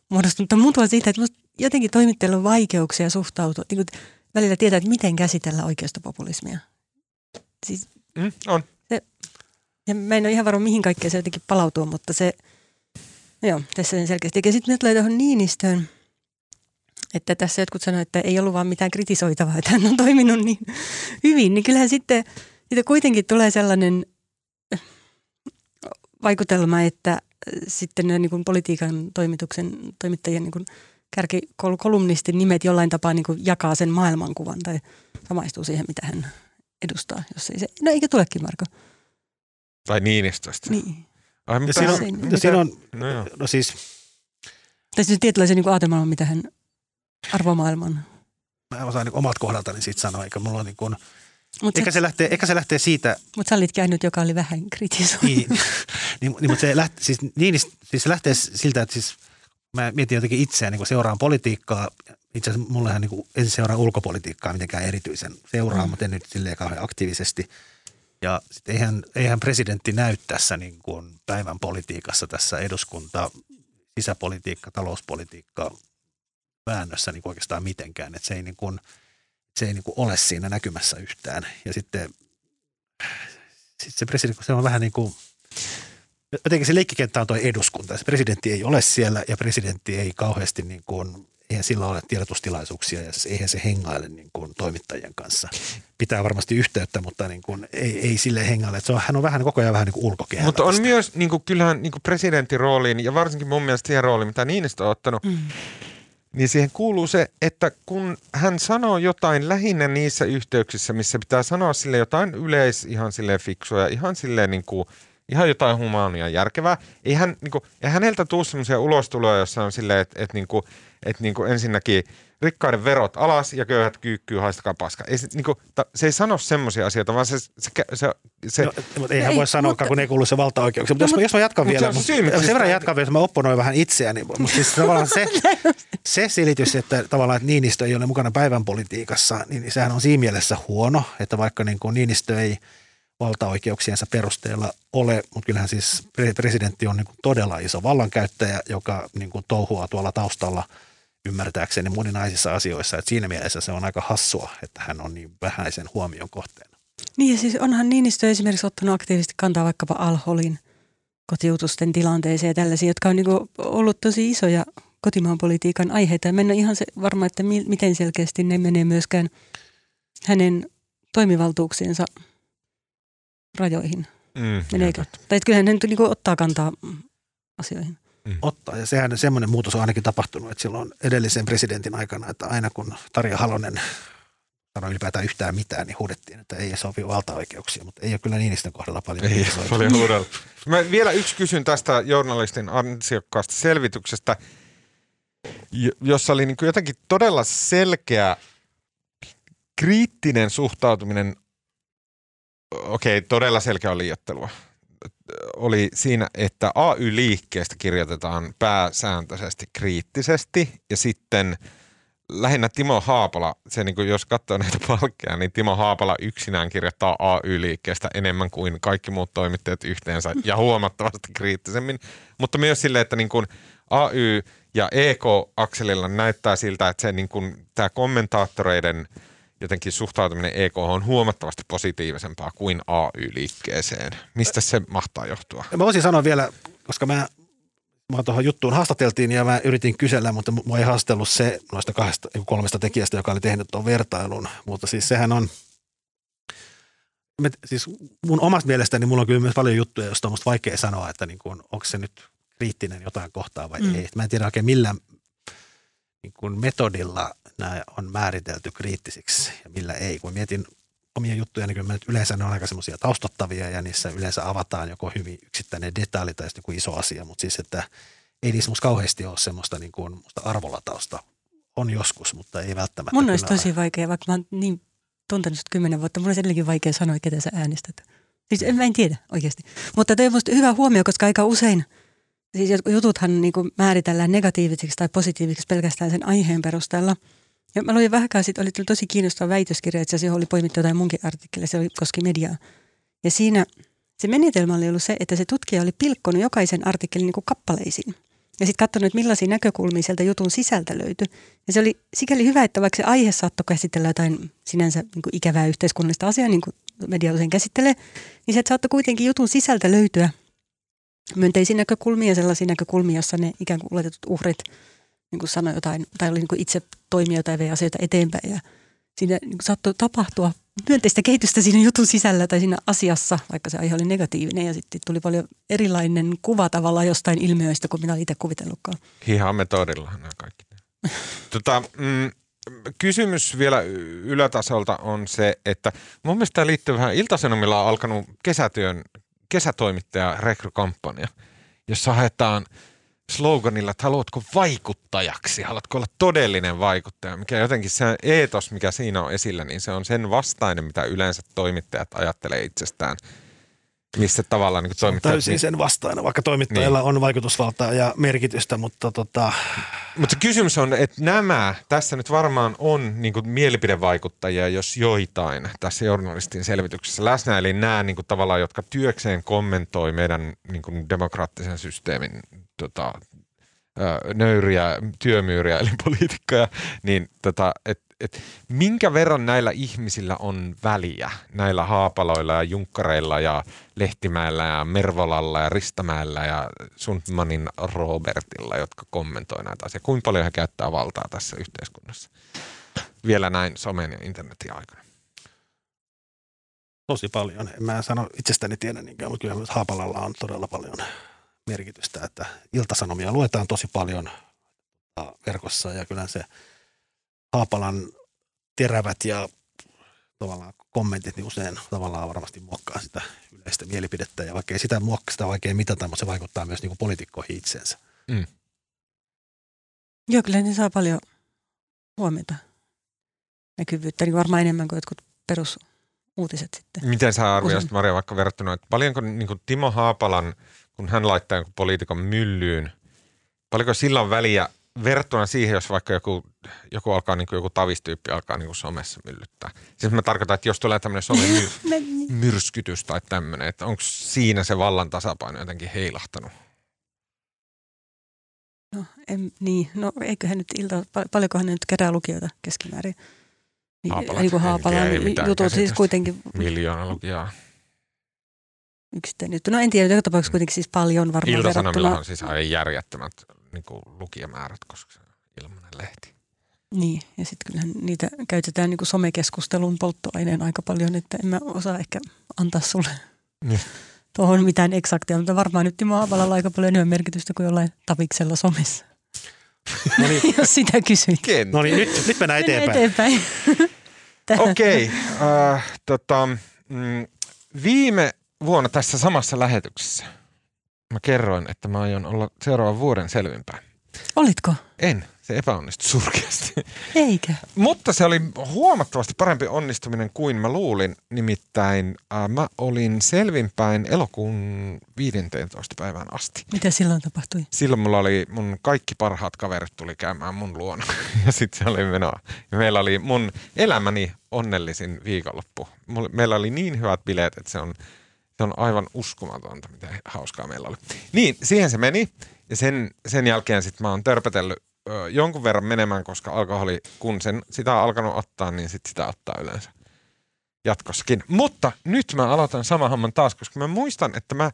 muodostunut. Mutta mutua siitä, että jotenkin toimittajilla on vaikeuksia suhtautua. Niin kuin välillä tietää, että miten käsitellä oikeistopopulismia. Siis Mm, on. ja mä en ole ihan varma, mihin kaikkeen se jotenkin palautuu, mutta se, joo, tässä sen selkeästi. Ja sitten tulee tuohon Niinistöön, että tässä jotkut sanoivat, että ei ollut vaan mitään kritisoitavaa, että hän on toiminut niin hyvin, niin kyllähän sitten siitä kuitenkin tulee sellainen vaikutelma, että äh, sitten ne niin kuin politiikan toimituksen toimittajien niin kuin kärkikolumnistin nimet jollain tapaa niin kuin jakaa sen maailmankuvan tai samaistuu siihen, mitä hän edustaa, jos ei se, no eikä tulekin Marko. Tai Niinistöstä. Niin. Ai, mitä siinä on, mitä- ja siinä on No joo. no siis, Tai siis tietynlaisen niin aatemaailman, mitä hän arvomaailman. mä osaan niin omat kohdaltani siitä sanoa, eikä mulla on niin kuin, Mutta eikä se lähtee, eikä se lähtee siitä, mut sä olitkin ainut, joka oli vähän kritisoinut. niin, niin, niin, mutta se lähtee, siis, niin, siis se lähtee siltä, että siis mä mietin jotenkin itseään, niin kun seuraan politiikkaa. Itse asiassa mullehan niin kuin, en seuraa ulkopolitiikkaa mitenkään erityisen seuraa, mm. mutta en nyt silleen kauhean aktiivisesti. Ja sit eihän, eihän presidentti näy tässä niin kuin päivän politiikassa tässä eduskunta, sisäpolitiikka, talouspolitiikka väännössä niin kuin oikeastaan mitenkään. Että se ei, niin kuin, se ei niin kuin ole siinä näkymässä yhtään. Ja sitten sit se presidentti, se on vähän niin kuin, jotenkin se leikkikenttä on tuo eduskunta. Se presidentti ei ole siellä ja presidentti ei kauheasti niin kuin, eihän sillä ole tiedotustilaisuuksia ja eihän se hengaile niin kuin toimittajien kanssa. Pitää varmasti yhteyttä, mutta niin kuin, ei, ei sille hengaile. Se on, hän on vähän koko ajan vähän niin kuin ulkokehällä. Mutta on tästä. myös, niin kuin, kyllähän niin kuin presidentin rooliin, ja varsinkin mun mielestä siihen rooliin, mitä Niinistö on ottanut, Mm. Niin siihen kuuluu se, että kun hän sanoo jotain lähinnä niissä yhteyksissä, missä pitää sanoa sille jotain yleis, ihan silleen fiksua ja ihan silleen niin kuin, ihan jotain humaania järkevää. Ei, hän, niin kuin, ei häneltä tule sellaisia ulostuloja, jossa on silleen, että, että, niin kuin, että niin kuin ensinnäkin rikkaiden verot alas ja köyhät kyykkyy, haistakaa paska. Ei se, niin kuin, ta, se ei sano semmoisia asioita, vaan se, se, se, se No, mutta eihän Ei, voi sanoa, mutta- kun ei kuulu se valtaoikeuksia. Mutta No, jos, mut- jos mä jatkan Mut vielä, se syy, miksi sen verran jatkan vielä, että mä opponoin vähän itseäni. Mutta siis tavallaan se, se selitys, että tavallaan että Niinistö ei ole mukana päivän politiikassa, niin sehän on siinä mielessä huono, että vaikka niin kuin Niinistö ei valtaoikeuksiensa perusteella ole, mutta kyllähän siis pre- presidentti on niin kuin todella iso vallankäyttäjä, joka niin kuin touhuaa tuolla taustalla ymmärtääkseni moninaisissa asioissa. Että siinä mielessä se on aika hassua, että hän on niin vähäisen huomion kohteena. Niin ja siis onhan Niinistö esimerkiksi ottanut aktiivisesti kantaa vaikkapa Al-Holin kotiutusten tilanteeseen ja tällaisia, jotka on niinku ollut tosi isoja kotimaan politiikan aiheita. Ja ole ihan se varma, että mi- miten selkeästi ne menee myöskään hänen toimivaltuuksiensa rajoihin. mm, Meneekö? Tai että kyllähän hän niinku ottaa kantaa mm, ottaa. Ja sehän semmoinen muutos on ainakin tapahtunut, että silloin edellisen presidentin aikana, että aina kun Tarja Halonen sanoi ylipäätään yhtään mitään, niin huudettiin, että ei sovi valtaoikeuksia, mutta ei ole kyllä Niinistön kohdalla paljon. Ei paljon huudella. Mä vielä yksi kysyn tästä journalistin ansiokkaasta selvityksestä, jo- jossa oli niin kuin jotenkin todella selkeä kriittinen suhtautuminen, okei, todella selkeä liiottelua, oli siinä, että AY-liikkeestä kirjoitetaan pääsääntöisesti kriittisesti ja sitten lähinnä Timo Haapala, se niin kuin jos katsoo näitä palkkeja, niin Timo Haapala yksinään kirjoittaa AY-liikkeestä enemmän kuin kaikki muut toimittajat yhteensä ja huomattavasti kriittisemmin. Mutta myös sille, että niin kuin AY ja EK-akselilla näyttää siltä, että se niin kuin, tämä kommentaattoreiden jotenkin suhtautuminen EK on huomattavasti positiivisempaa kuin AY-liikkeeseen. Mistä se mahtaa johtua? Ja Mä voisin sanoa vielä, koska mä, mä tuohon juttuun haastateltiin ja mä yritin kysellä, mutta mua ei haastellut se noista kahdesta, kun kolmesta tekijästä, joka oli tehnyt tuon vertailun. Mutta siis sehän on, me, siis mun omasta mielestäni mulla on kyllä myös paljon juttuja, joista on musta vaikea sanoa, että niin kuin, onko se nyt kriittinen jotain kohtaa vai Mm. ei. Mä en tiedä oikein millä niin kuin metodilla nämä on määritelty kriittisiksi ja millä ei. Kun mietin omia juttuja, niin kyllä yleensä ne on aika semmoisia taustattavia ja niissä yleensä avataan joko hyvin yksittäinen detalji tai joku iso asia, mutta siis, että ei niissä musta kauheasti ole semmoista niin kuin musta arvolatausta. On joskus, mutta ei välttämättä. Mun olisi tosi vaikea, vaikka mä oon niin tuntenut sut kymmenen vuotta. Mun olisi edelleenkin vaikea sanoa, ketä sä äänestät. Siis en, mä en tiedä oikeasti. Mutta toi on musta hyvä huomio, koska aika usein, siis jututhan niin kuin määritellään negatiivisiksi tai positiivisiksi pelkästään sen aiheen perusteella. Ja mä luin vähän sitten, oli tosi kiinnostava väitöskirja, asiassa johon oli poimittu jotain munkin artikkeleja, se oli, koski mediaa. Ja siinä se menetelmä oli ollut se, että se tutkija oli pilkkonut jokaisen artikkelin niin kuin kappaleisiin. ja sitten katsonut, että millaisia näkökulmia sieltä jutun sisältä löytyi. Ja se oli sikäli hyvä, että vaikka se aihe saattoi käsitellä jotain sinänsä niin kuin ikävää yhteiskunnallista asiaa, niin kuin media usein käsittelee, niin se saattoi kuitenkin jutun sisältä löytyä myönteisiä näkökulmia ja sellaisia näkökulmia, joissa ne ikään kuin oletetut uhrit niin kuin sanoi jotain, tai oli niin kuin itse toimijoita ja vei asioita eteenpäin. Ja siinä niin kuin saattoi tapahtua myönteistä kehitystä siinä jutun sisällä tai siinä asiassa, vaikka se aihe oli negatiivinen. Ja sitten tuli paljon erilainen kuva tavallaan jostain ilmiöistä, kuin minä olin itse kuvitellutkaan. Hihan metodillahan nämä kaikki. tota, mm, kysymys vielä ylätasolta on se, että mun mielestä tämä liittyy vähän, Iltasanomilla on alkanut kesätyön, kesätoimittaja rekrykampanja, jossa haetaan sloganilla, että haluatko vaikuttajaksi, haluatko olla todellinen vaikuttaja, mikä jotenkin se eetos, mikä siinä on esillä, niin se on sen vastainen, mitä yleensä toimittajat ajattelee itsestään – missä tavallaan niin toimittajat... Täysin sen vastainen, vaikka toimittajilla niin. on vaikutusvaltaa ja merkitystä, mutta tota... Mutta kysymys on, että nämä, tässä nyt varmaan on niin kuin mielipidevaikuttajia, jos joitain tässä journalistin selvityksessä läsnä, eli nämä niin kuin tavallaan, jotka työkseen kommentoi meidän niin kuin demokraattisen systeemin tota, nöyriä työmyyriä, eli poliitikkoja, niin tota, et, et minkä verran näillä ihmisillä on väliä, näillä haapaloilla ja junkkareilla ja Lehtimäellä ja Mervolalla ja Ristamäellä ja Sundmanin Robertilla, jotka kommentoi näitä asioita. Kuinka paljon he käyttää valtaa tässä yhteiskunnassa vielä näin somen ja internetin aikana? Tosi paljon. En mä sano itsestäni tiedä niinkään, mutta kyllä Haapalalla on todella paljon merkitystä, että iltasanomia luetaan tosi paljon verkossa ja kyllä se Haapalan terävät ja tavallaan kommentit niin usein tavallaan varmasti muokkaa sitä yleistä mielipidettä ja vaikka ei sitä muokkaa sitä vaikea mitata, mutta se vaikuttaa myös niin poliitikkoihin itsensä. Mm. Joo, kyllä ne saa paljon huomiota näkyvyyttä, niin varmaan enemmän kuin jotkut perusuutiset sitten. Miten sä arvioisit Maria vaikka verrattuna, että paljonko niin kuin Timo Haapalan, kun hän laittaa jonkun poliitikon myllyyn, paljonko sillä on väliä verrattuna siihen, jos vaikka joku, joku alkaa, niin kuin joku tavistyyppi alkaa niin kuin somessa myllyttää. Siis mä tarkoitan, että jos tulee tämmöinen somemyrskytys tai tämmöinen, että onko siinä se vallan tasapaino jotenkin heilahtanut? No, en, niin. no eiköhän nyt ilta, paljonkohan ne nyt kerää lukijoita keskimäärin. Niin, Haapalat, niin kuin Haapalan jutut siis kuitenkin. Miljoona lukijaa. Yksittäinen juttu. No en tiedä, joka tapauksessa kuitenkin siis paljon varmaan Ilta-Sanomillahan on siis aivan järjettömät niin kuin lukijamäärät, koska se on ilmainen lehti. Niin, ja sitten kyllähän niitä käytetään niin kuin somekeskustelun polttoaineen aika paljon, että en mä osaa ehkä antaa sulle niin. tuohon mitään eksaktia, mutta varmaan nyt Timo Haavalalla aika paljon enemmän merkitystä kuin jollain taviksella somessa. No niin. Jos sitä kysyit. No niin, nyt, nyt mennään eteenpäin. eteenpäin. Okei, okay, äh, tota, mm, viime vuonna tässä samassa lähetyksessä – mä kerroin, että mä aion olla seuraavan vuoden selvinpäin. Olitko? En. Se epäonnistui surkeasti. Eikä. Mutta se oli huomattavasti parempi onnistuminen kuin mä luulin. Nimittäin äh, mä olin selvinpäin elokuun 15. päivään asti. Mitä silloin tapahtui? Silloin mulla oli mun kaikki parhaat kaverit tuli käymään mun luona. ja sitten se oli menoa. Ja meillä oli mun elämäni onnellisin viikonloppu. Meillä oli niin hyvät bileet, että se on – se on aivan uskomatonta, mitä hauskaa meillä oli. Niin, siihen se meni. Ja sen, sen jälkeen sitten mä oon törpätellyt ö, jonkun verran menemään, koska alkoholi, kun sen sitä on alkanut ottaa, niin sit sitä ottaa yleensä jatkossakin. Mutta nyt mä aloitan sama hamman taas, koska mä muistan, että mä,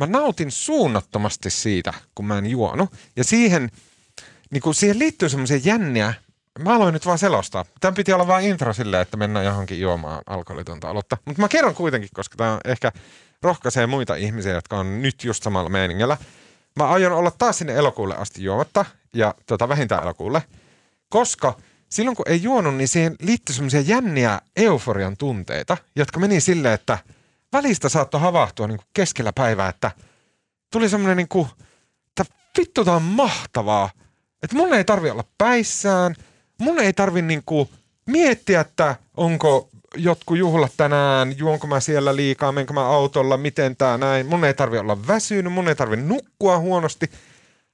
mä nautin suunnattomasti siitä, kun mä en juonut. Ja siihen, niin kun siihen liittyy semmoisia jänniä Mä aloin nyt vaan selostaa. Tämän piti olla vain intro silleen, että mennään johonkin juomaan alkoholitonta aloittaa. Mutta mä kerron kuitenkin, koska tämä ehkä rohkaisee muita ihmisiä, jotka on nyt just samalla meiningillä. Mä aion olla taas sinne elokuulle asti juomatta ja tota, vähintään elokuulle, koska silloin kun ei juonut, niin siihen liittyy semmoisia jänniä euforian tunteita, jotka meni silleen, että välistä saattoi havahtua niin kuin keskellä päivää, että tuli semmoinen niin kuin, että vittu tää on mahtavaa, että mun ei tarvi olla päissään – mun ei tarvi niinku miettiä, että onko jotkut juhlat tänään, juonko mä siellä liikaa, menkö mä autolla, miten tää näin. Mun ei tarvi olla väsynyt, mun ei tarvi nukkua huonosti.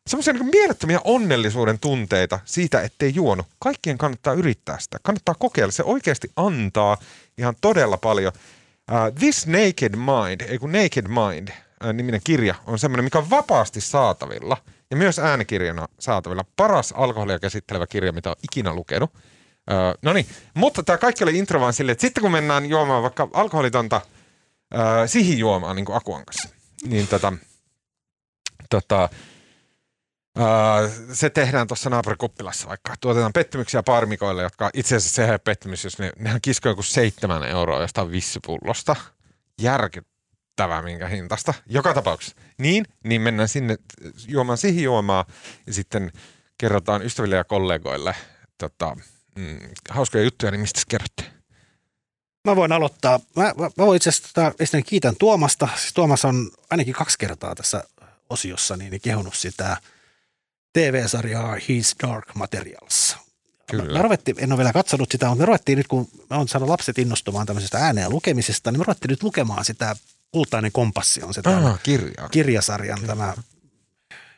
Semmoisia niin mielettömiä onnellisuuden tunteita siitä, ettei juonut. Kaikkien kannattaa yrittää sitä. Kannattaa kokeilla. Se oikeasti antaa ihan todella paljon. Uh, This Naked Mind, ei kun Naked Mind, uh, niminen kirja, on semmoinen, mikä on vapaasti saatavilla – ja myös äänikirjana saatavilla. Paras alkoholia käsittelevä kirja, mitä on ikinä lukenut. Öö, no niin, mutta tämä kaikki oli intro vaan silleen, että sitten kun mennään juomaan vaikka alkoholitonta öö, sihijuomaa, niin kuin Akuan kanssa, niin tota, tota, öö, se tehdään tuossa naapurikuppilassa vaikka. Tuotetaan pettymyksiä parmikoille, jotka itse asiassa sehän ei pettymys, jos ne, nehän kiskoo joku seitsemän euroa jostain vissipullosta. Järkyttävää minkä hintasta. Joka tapauksessa. Niin, niin mennään sinne juomaan sihijuomaa ja sitten kerrotaan ystäville ja kollegoille tota, mm, hauskoja juttuja, niin mistä kerrotte? Mä voin aloittaa. Mä, mä, mä voin itse asiassa tota, kiitän Tuomasta. Siis Tuomas on ainakin kaksi kertaa tässä osiossa niin kehunut sitä TV-sarjaa His Dark Materials. Kyllä. Me ruvettiin, en ole vielä katsonut sitä, mutta me ruvettiin nyt, kun me on saanut lapset innostumaan tämmöisestä ääneen lukemisesta, niin me ruvettiin nyt lukemaan sitä Kultainen kompassi on se tämä Ah, kirjaa. kirjasarjan, tämä,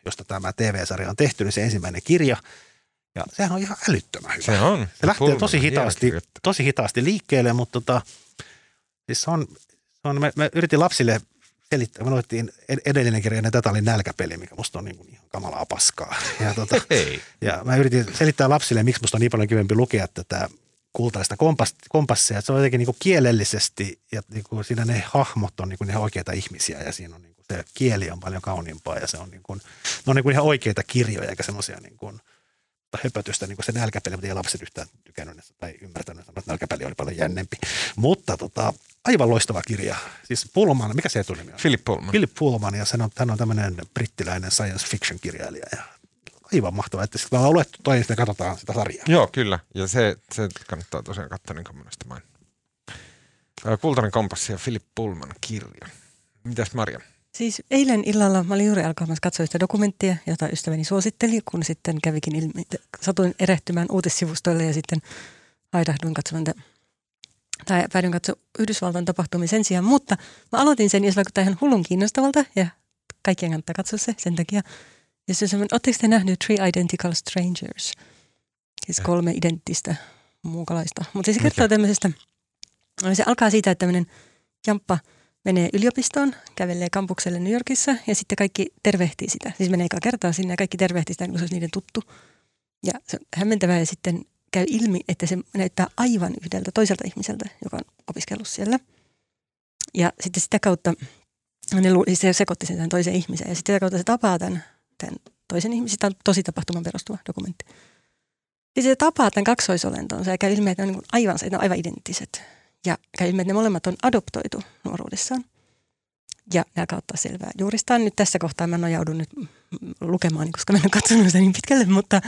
josta tämä TV-sarja on tehty, niin se ensimmäinen kirja. Ja sehän on ihan älyttömän hyvä. Se on. Se lähtee Pullman tosi hitaasti, tosi hitaasti liikkeelle, mutta tota, siis se on, se on me, me yritin lapsille selittää, me luettiin ed- edellinen kirja, ja tätä oli nälkäpeli, mikä musta on niin kuin ihan kamalaa paskaa. Ja, tota, Hei. ja mä yritin selittää lapsille, miksi musta on niin paljon kivempi lukea tätä kultaista kompas, kompassia. Että se on jotenkin niin kuin kielellisesti ja niin kuin siinä ne hahmot on niin kuin ihan oikeita ihmisiä ja siinä on niin kuin se kieli on paljon kauniimpaa ja se on niin kuin, ne on niin kuin ihan oikeita kirjoja eikä semmoisia niin kuin höpötystä, niin kuin se nälkäpeli, mutta ei lapset yhtään tykännyt tai ymmärtänyt, että nälkäpeli oli paljon jännempi. Mutta tota, aivan loistava kirja. Siis Pullman, mikä se etunimi on? Philip Pullman. Philip Pullman ja hän on, hän on tämmöinen brittiläinen science fiction kirjailija ja aivan mahtavaa, että sitten me ollaan luettu toi ja sitten katsotaan sitä sarjaa. Joo, kyllä. Ja se, se kannattaa tosiaan katsoa, niin kuin monesti main. Kultainen kompassi ja Philip Pullman kirja. Mitäs Marja? Siis eilen illalla mä olin juuri alkamassa katsoa sitä dokumenttia, jota ystäväni suositteli, kun sitten kävikin ilmi, satuin erehtymään uutissivustoille ja sitten haidahduin katsomaan tätä tai päädyin katsoa Yhdysvaltain tapahtumia sen sijaan, mutta mä aloitin sen, jos vaikuttaa ihan hullun kiinnostavalta ja kaikkien kannattaa katsoa se sen takia. Ja se on semmoinen, ootteko te nähnyt Three Identical Strangers? Siis kolme identtistä muukalaista. Mutta siis se kertoo tämmöisestä, se alkaa siitä, että tämmöinen jamppa menee yliopistoon, kävelee kampukselle New Yorkissa ja sitten kaikki tervehtii sitä. Siis menee eka kertaa sinne ja kaikki tervehtii sitä, kun se olisi niiden tuttu. Ja se on hämmentävää ja sitten käy ilmi, että se näyttää aivan yhdeltä toiselta ihmiseltä, joka on opiskellut siellä. Ja sitten sitä kautta, ne lu- siis se sekoitti sen tähän toiseen ihmiseen ja sitten sitä kautta se tapaa tämän, tämän toisen ihmisen. Tämä on tosi tapahtuman perustuva dokumentti. Siis se tapaa tämän kaksoisolentonsa ja käy ilmi, että ne on niin aivan, että ne on aivan identtiset. Ja käy ilmi, että ne molemmat on adoptoitu nuoruudessaan. Ja ne alkaa ottaa selvää juuristaan. Nyt tässä kohtaa mä nojaudun nyt lukemaan, koska mä en ole katsonut sitä niin pitkälle, mutta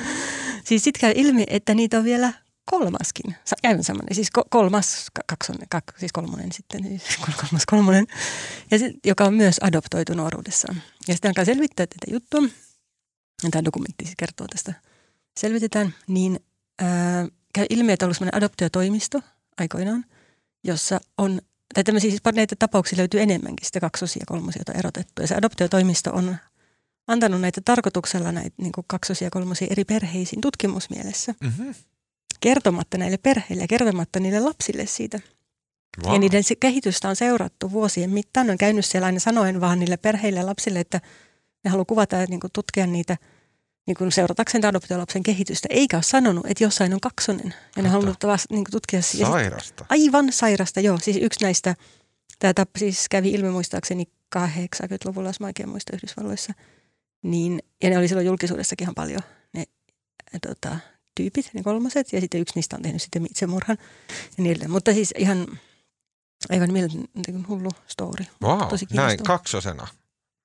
siis sitten käy ilmi, että niitä on vielä kolmaskin. Sa- Aivan samanlainen, siis ko- kolmas, ka- kaksonen, kak, siis kolmonen sitten, siis kol- kolmas kolmonen, ja sit, joka on myös adoptoitu nuoruudessaan. Ja sitten alkaa selvittää tätä juttua, ja tämä dokumentti siis kertoo tästä, selvitetään, niin ää, käy ilmi, että on ollut sellainen adoptiotoimisto aikoinaan, jossa on, tai tämmöisiä siis näitä tapauksia löytyy enemmänkin, sitä kaksosia ja kolmosia, joita on erotettu. Ja se adoptiotoimisto on antanut näitä tarkoituksella näitä niin kaksosia ja kolmosia eri perheisiin tutkimusmielessä, Mm-hmm. Kertomatta näille perheille ja kertomatta niille lapsille siitä. Wow. Ja niiden kehitystä on seurattu vuosien mittaan. On käynyt siellä aina sanoen vaan niille perheille ja lapsille, että ne haluaa kuvata ja niin kuin tutkia niitä niin kuin seuratakseen adoptiolapsen kehitystä. Eikä ole sanonut, että jossain on kaksonen. Ja ne halunnut vasta, niin kuin tutkia. ja sit- Sairasta. Aivan sairasta, joo. Siis yksi näistä, tämä siis kävi ilmi muistaakseni 80-luvulla, jos mä oikein muistan Yhdysvalloissa. Niin, ja ne oli silloin julkisuudessakin ihan paljon, ne tota, tyypit, ne kolmoset, ja sitten yksi niistä on tehnyt sitten itsemurhan ja niin edelleen. Mutta siis ihan aivan mieletön hullu story. Wow, Tosi näin kaksosena.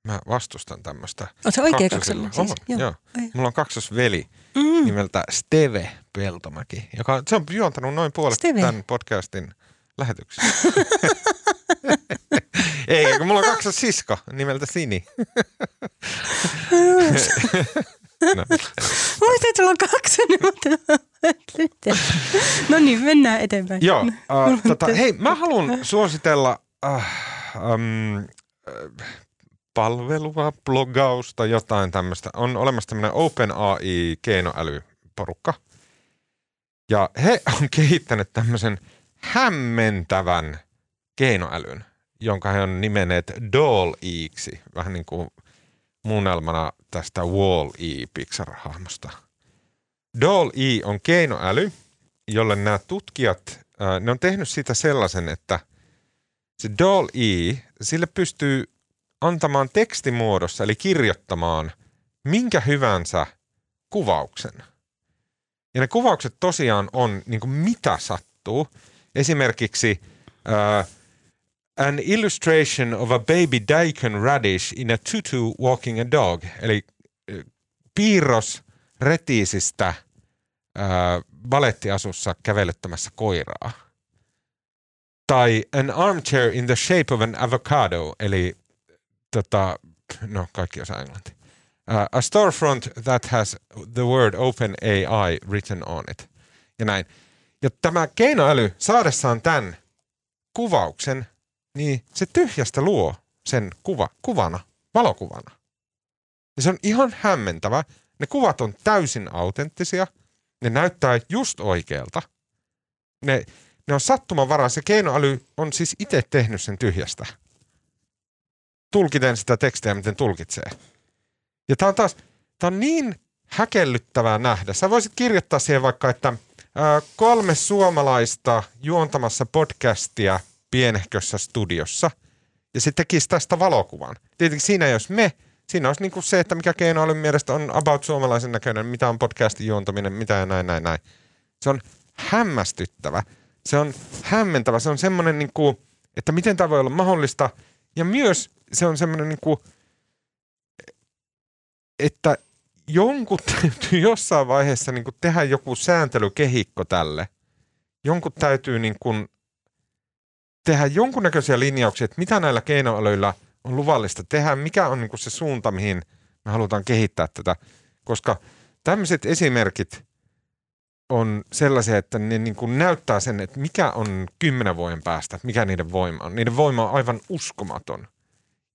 Mä vastustan tämmöistä. On se oikea kaksosilla. kaksonen siis? On, joo. Ai. Mulla on kaksosveli Mm. nimeltä Steve Peltomäki, joka se on juontanut noin puolet Steve. tämän podcastin lähetyksistä. Ei, kun mulla on kaksos sisko nimeltä Sini. no, Muistin, että sulla on kaksonen, mutta No niin, mennään eteenpäin. joo, uh, tota, hei, mä haluan suositella uh, um, palvelua, blogausta, jotain tämmöistä. On olemassa tämmöinen OpenAI keinoälyporukka. Ja he on kehittänyt tämmöisen hämmentävän keinoälyn, jonka he on nimenneet DALL-iksi. Vähän niin kuin muunnelmana tästä Wall-E Pixar-hahmosta. Doll-E on keinoäly, jolle nämä tutkijat, ää, ne on tehnyt siitä sellaisen, että se Doll-E, sille pystyy antamaan tekstimuodossa, eli kirjoittamaan minkä hyvänsä kuvauksen. Ja ne kuvaukset tosiaan on niin kuin mitä sattuu. Esimerkiksi uh, an illustration of a baby daikon radish in a tutu walking a dog. Eli uh, piirros retiisistä uh, balettiasussa kävelyttämässä koiraa. Tai an armchair in the shape of an avocado, eli tota, no kaikki osaa englanti. Uh, a storefront that has the word open AI written on it. Ja näin. Ja tämä keinoäly saadessaan tämän kuvauksen, niin se tyhjästä luo sen kuva, kuvana, valokuvana. Ja se on ihan hämmentävä. Ne kuvat on täysin autenttisia. Ne näyttää just oikealta. Ne, ne on sattumanvaraa. Se keinoäly on siis itse tehnyt sen tyhjästä. Tulkiten sitä tekstiä, miten tulkitsee. Ja tämä on taas, tämä on niin häkellyttävää nähdä. Sä voisit kirjoittaa siihen vaikka, että kolme suomalaista juontamassa podcastia pienehkössä studiossa ja sitten tekisi tästä valokuvan. Tietenkin siinä jos me, siinä olisi niin kuin se, että mikä keinoälyn mielestä on about suomalaisen näköinen, mitä on podcastin juontaminen, mitä ja näin, näin, näin. Se on hämmästyttävä. Se on hämmentävä. Se on semmoinen, niin kuin, että miten tämä voi olla mahdollista. Ja myös se on semmoinen, niin kuin, että jonkun täytyy jossain vaiheessa niin kuin tehdä joku sääntelykehikko tälle. Jonkun täytyy niin kuin tehdä jonkunnäköisiä linjauksia, että mitä näillä keinoälyillä on luvallista tehdä, mikä on niin kuin se suunta, mihin me halutaan kehittää tätä. Koska tämmöiset esimerkit on sellaisia, että ne niin kuin näyttää sen, että mikä on kymmenen vuoden päästä, mikä niiden voima on. Niiden voima on aivan uskomaton.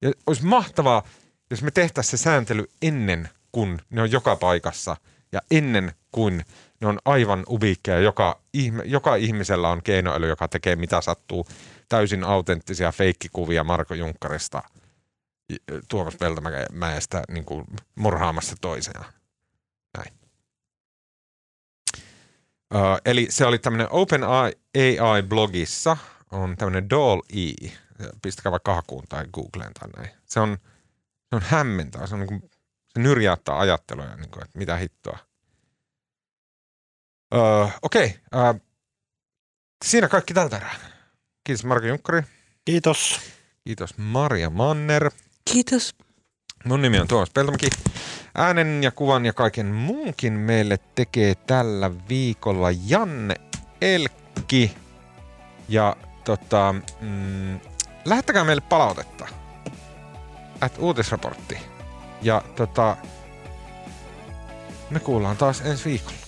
Ja olisi mahtavaa, jos me tehtäisiin se sääntely ennen kuin ne on joka paikassa ja ennen kuin ne on aivan ubiikkeja. Joka, ihme, joka ihmisellä on keinoäly, joka tekee mitä sattuu. Täysin autenttisia feikkikuvia Marko Junkkarista Tuomas Peltomäestä niin kuin murhaamassa toiseen. Näin. Uh, eli se oli tämmöinen Open AI-blogissa on tämmöinen Doll E. Pistäkää vaikka hakuun tai Googleen tai näin. Se on – se on hämmentävä. Se, on niin se nyrjäyttää ajatteluja, niin kuin, että mitä hittoa. Öö, Okei, okay. öö, siinä kaikki tältä erää. Kiitos Marko Junkkari. Kiitos. Kiitos Maria Manner. Kiitos. Mun nimi on Tuomas Peltomäki. Äänen ja kuvan ja kaiken muunkin meille tekee tällä viikolla Janne Elkki. Ja tota, mm, lähettäkää meille palautetta at uutisraportti. Ja tota, me kuullaan taas ensi viikolla.